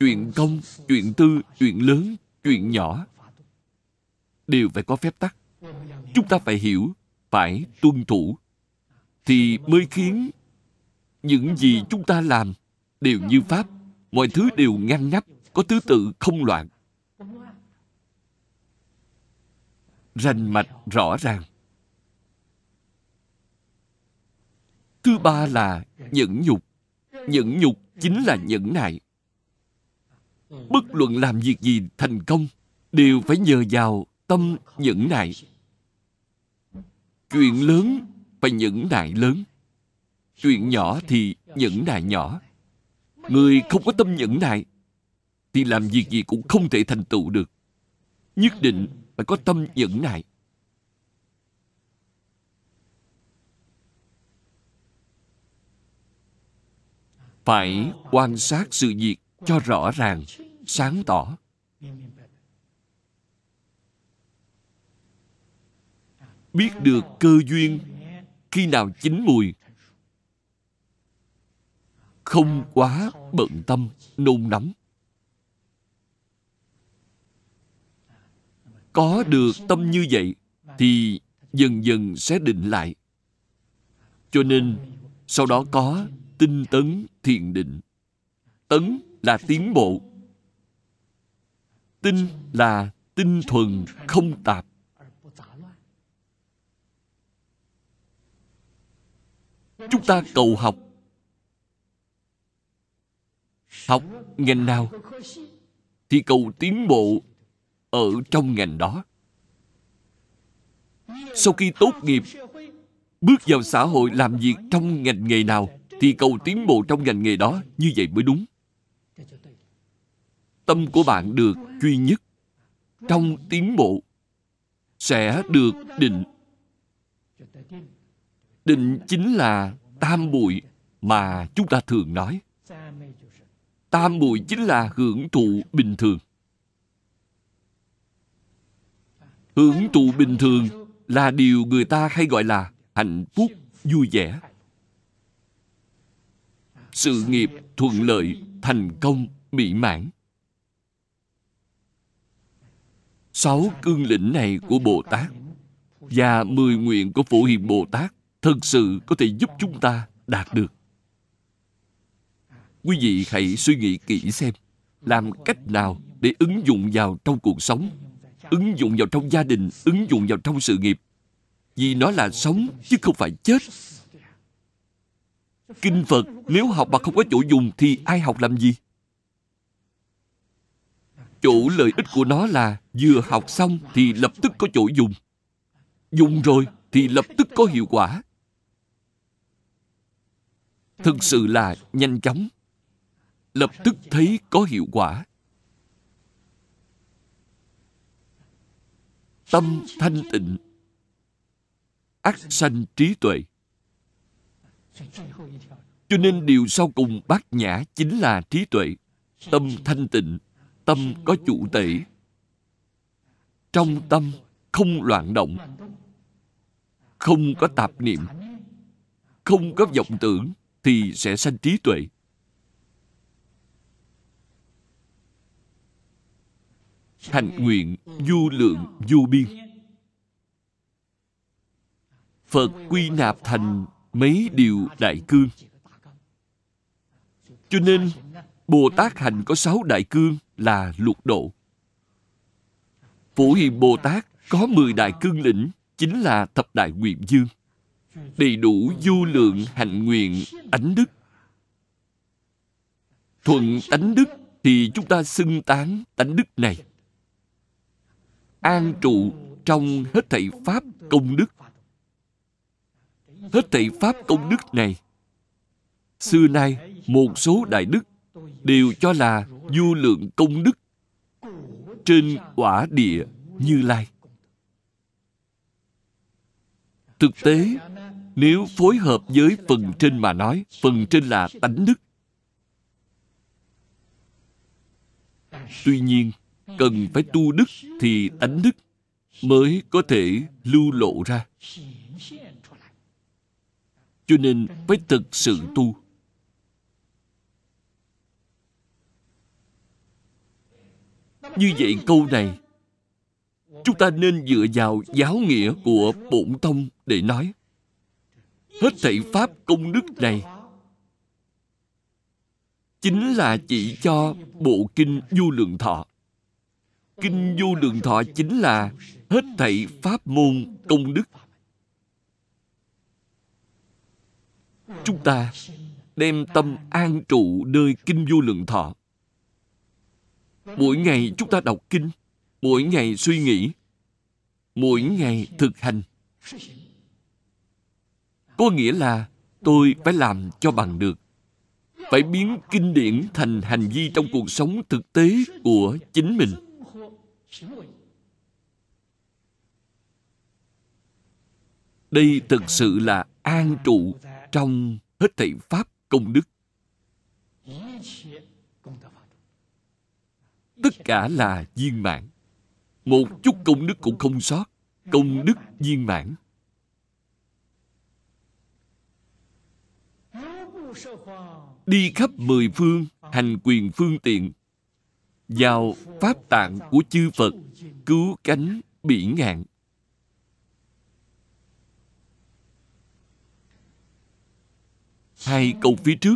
Speaker 1: Chuyện công, chuyện tư, chuyện lớn, chuyện nhỏ đều phải có phép tắc. Chúng ta phải hiểu, phải tuân thủ thì mới khiến những gì chúng ta làm đều như pháp. Mọi thứ đều ngăn nắp có thứ tự không loạn. Rành mạch rõ ràng. Thứ ba là nhẫn nhục. Nhẫn nhục chính là nhẫn nại. Bất luận làm việc gì thành công, đều phải nhờ vào tâm nhẫn nại. Chuyện lớn phải nhẫn nại lớn. Chuyện nhỏ thì nhẫn nại nhỏ. Người không có tâm nhẫn nại thì làm việc gì cũng không thể thành tựu được. Nhất định phải có tâm nhẫn nại phải quan sát sự việc cho rõ ràng, sáng tỏ. Biết được cơ duyên khi nào chín mùi. Không quá bận tâm, nôn nóng. Có được tâm như vậy thì dần dần sẽ định lại. Cho nên, sau đó có tinh tấn thiền định. Tấn là tiến bộ. Tinh là tinh thuần không tạp. Chúng ta cầu học. Học ngành nào thì cầu tiến bộ ở trong ngành đó. Sau khi tốt nghiệp, bước vào xã hội làm việc trong ngành nghề nào thì cầu tiến bộ trong ngành nghề đó như vậy mới đúng. Tâm của bạn được duy nhất trong tiến bộ sẽ được định định chính là tam bụi mà chúng ta thường nói. Tam bụi chính là hưởng thụ bình thường. Hưởng thụ bình thường là điều người ta hay gọi là hạnh phúc, vui vẻ. Sự nghiệp thuận lợi, thành công, mỹ mãn. Sáu cương lĩnh này của bồ tát và mười nguyện của phổ hiền bồ tát thật sự có thể giúp chúng ta đạt được. Quý vị hãy suy nghĩ kỹ xem, làm cách nào để ứng dụng vào trong cuộc sống, ứng dụng vào trong gia đình, ứng dụng vào trong sự nghiệp. Vì nó là sống chứ không phải chết. Kinh phật, nếu học mà không có chỗ dùng thì ai học làm gì? Chỗ lợi ích của nó là vừa học xong thì lập tức có chỗ dùng. Dùng rồi thì lập tức có hiệu quả thực sự là nhanh chóng. Lập tức thấy có hiệu quả. Tâm thanh tịnh. Ác sanh trí tuệ. Cho nên điều sau cùng bát nhã chính là trí tuệ. Tâm thanh tịnh. Tâm có chủ tể. Trong tâm không loạn động. Không có tạp niệm. Không có vọng tưởng thì sẽ sanh trí tuệ. Thành nguyện du lượng du biên. Phật quy nạp thành mấy điều đại cương. Cho nên, bồ tát hành có sáu đại cương là lục độ. Phổ hiền bồ tát có mười đại cương lĩnh, chính là thập đại nguyện dương đầy đủ du lượng hạnh nguyện ánh đức. Thuận tánh đức thì chúng ta xưng tán tánh đức này. An trụ trong hết thảy pháp công đức. Hết thảy pháp công đức này, xưa nay một số đại đức đều cho là du lượng công đức trên quả địa như lai. Thực tế nếu phối hợp với phần trên mà nói, phần trên là tánh đức. Tuy nhiên, cần phải tu đức thì tánh đức mới có thể lưu lộ ra. Cho nên phải thực sự tu. Như vậy câu này, chúng ta nên dựa vào giáo nghĩa của bổn tông để nói hết thảy pháp công đức này. Chính là chỉ cho bộ kinh du lượng thọ. Kinh du lượng thọ chính là hết thảy pháp môn công đức. Chúng ta đem tâm an trụ nơi kinh vô lượng thọ. Mỗi ngày chúng ta đọc kinh, mỗi ngày suy nghĩ, mỗi ngày thực hành có nghĩa là tôi phải làm cho bằng được. Phải biến kinh điển thành hành vi trong cuộc sống thực tế của chính mình. Đây thực sự là an trụ trong hết thảy pháp công đức. Tất cả là viên mãn. Một chút công đức cũng không sót, công đức viên mãn. Đi khắp mười phương, hành quyền phương tiện. Vào pháp tạng của chư phật, cứu cánh bỉ ngạn. Hai câu phía trước.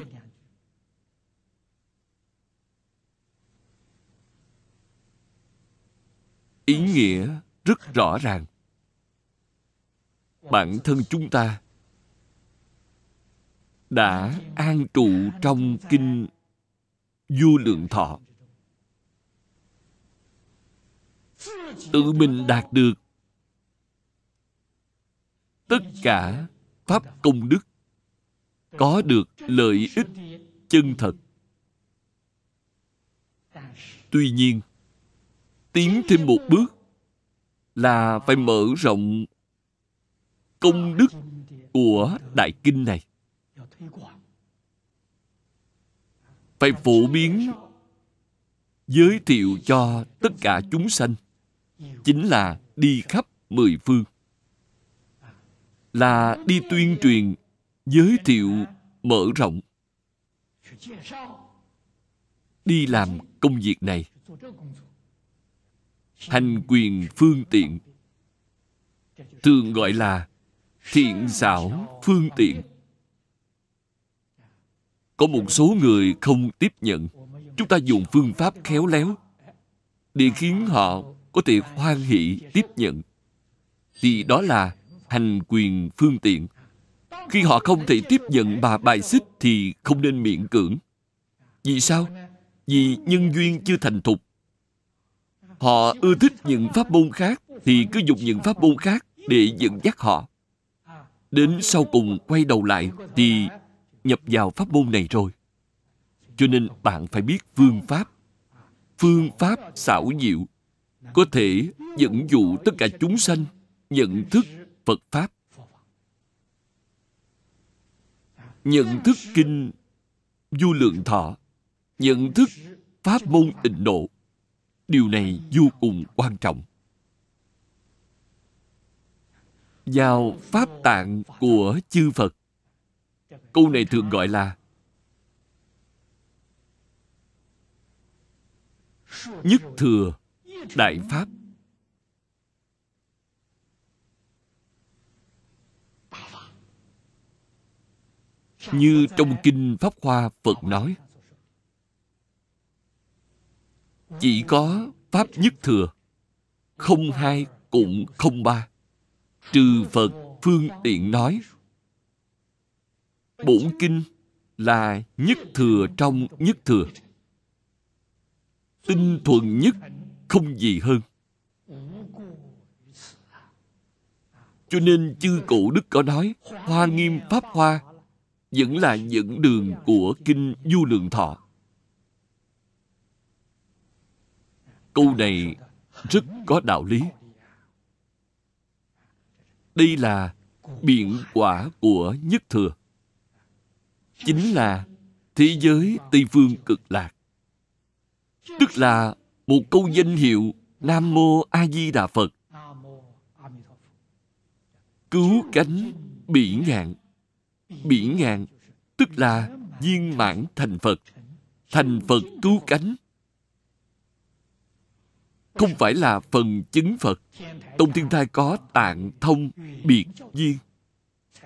Speaker 1: Ý nghĩa rất rõ ràng. Bản thân chúng ta đã an trụ trong kinh vô lượng thọ. Tự mình đạt được tất cả pháp công đức, có được lợi ích chân thật. Tuy nhiên, tiến thêm một bước là phải mở rộng công đức của đại kinh này phải phổ biến, giới thiệu cho tất cả chúng sanh, chính là đi khắp mười phương. Là đi tuyên truyền, giới thiệu, mở rộng. Đi làm công việc này. Hành quyền phương tiện, thường gọi là thiện xảo phương tiện có một số người không tiếp nhận. Chúng ta dùng phương pháp khéo léo để khiến họ có thể hoan hỷ tiếp nhận. Thì đó là hành quyền phương tiện. Khi họ không thể tiếp nhận bà bài xích thì không nên miễn cưỡng. Vì sao? Vì nhân duyên chưa thành thục. Họ ưa thích những pháp môn khác thì cứ dùng những pháp môn khác để dẫn dắt họ. Đến sau cùng quay đầu lại thì nhập vào pháp môn này rồi. Cho nên bạn phải biết phương pháp. Phương pháp xảo diệu. Có thể dẫn dụ tất cả chúng sanh nhận thức phật pháp. Nhận thức kinh du lượng thọ. Nhận thức pháp môn tịnh độ. Điều này vô cùng quan trọng. Vào pháp tạng của chư phật câu này thường gọi là nhất thừa đại pháp. Như trong kinh pháp hoa, phật nói, chỉ có pháp nhất thừa, không hai cũng không ba. Trừ phật phương tiện nói bổn kinh là nhất thừa trong nhất thừa. Tinh thuần nhất không gì hơn. Cho nên chư cổ đức có nói, hoa nghiêm pháp hoa vẫn là dẫn đường của kinh du lượng thọ. Câu này rất có đạo lý. Đây là biện quả của nhất thừa chính là thế giới tây phương cực lạc. Tức là một câu danh hiệu nam mô a di đà phật. Cứu cánh bỉ ngạn. Bỉ ngạn tức là viên mãn thành phật. Thành phật cứu cánh. Không phải là phần chứng phật. Tông thiên thai có tạng thông biệt viên.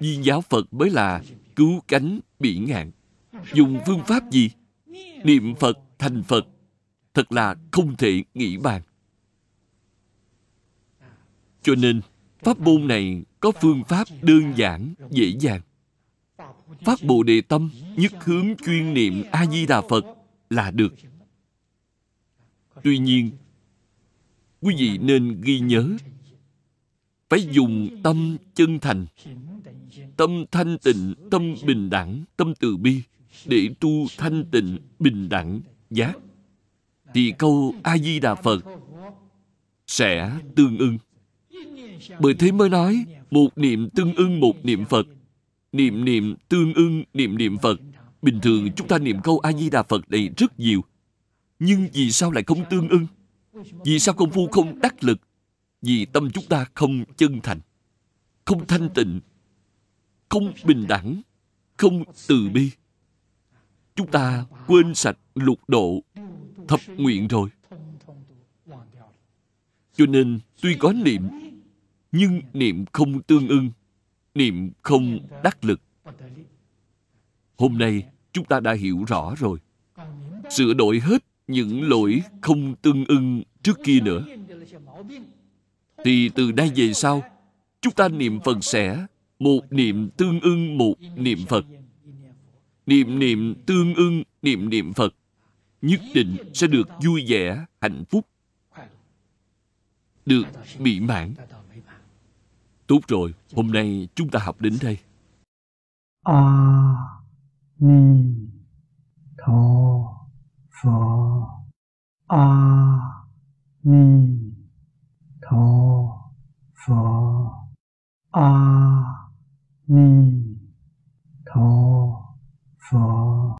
Speaker 1: Viên giáo phật mới là cứu cánh bị ngạn. Dùng phương pháp gì? Niệm phật, thành phật, thật là không thể nghĩ bàn. Cho nên, pháp môn này có phương pháp đơn giản, dễ dàng. Phát bồ đề tâm nhất hướng chuyên niệm a di đà phật là được. Tuy nhiên, quý vị nên ghi nhớ phải dùng tâm chân thành. Tâm thanh tịnh, tâm bình đẳng, tâm từ bi để tu thanh tịnh, bình đẳng, giác. Thì câu a di đà phật sẽ tương ưng. Bởi thế mới nói, một niệm tương ưng một niệm phật. Niệm niệm tương ưng, niệm niệm phật. Bình thường chúng ta niệm câu a di đà phật này rất nhiều. Nhưng vì sao lại không tương ưng? Vì sao công phu không đắc lực? Vì tâm chúng ta không chân thành, không thanh tịnh, không bình đẳng, không từ bi. Chúng ta quên sạch lục độ, thập nguyện rồi. Cho nên tuy có niệm, nhưng niệm không tương ưng, niệm không đắc lực. Hôm nay chúng ta đã hiểu rõ rồi. Sửa đổi hết những lỗi không tương ưng trước kia nữa thì từ đây về sau, chúng ta niệm phật sẽ một niệm tương ưng một niệm phật. Niệm niệm tương ưng, niệm niệm phật nhất định sẽ được vui vẻ, hạnh phúc, được mỹ mãn. Tốt rồi, hôm nay chúng ta học đến đây.
Speaker 2: A ni tho pho a ni 陀佛阿弥陀佛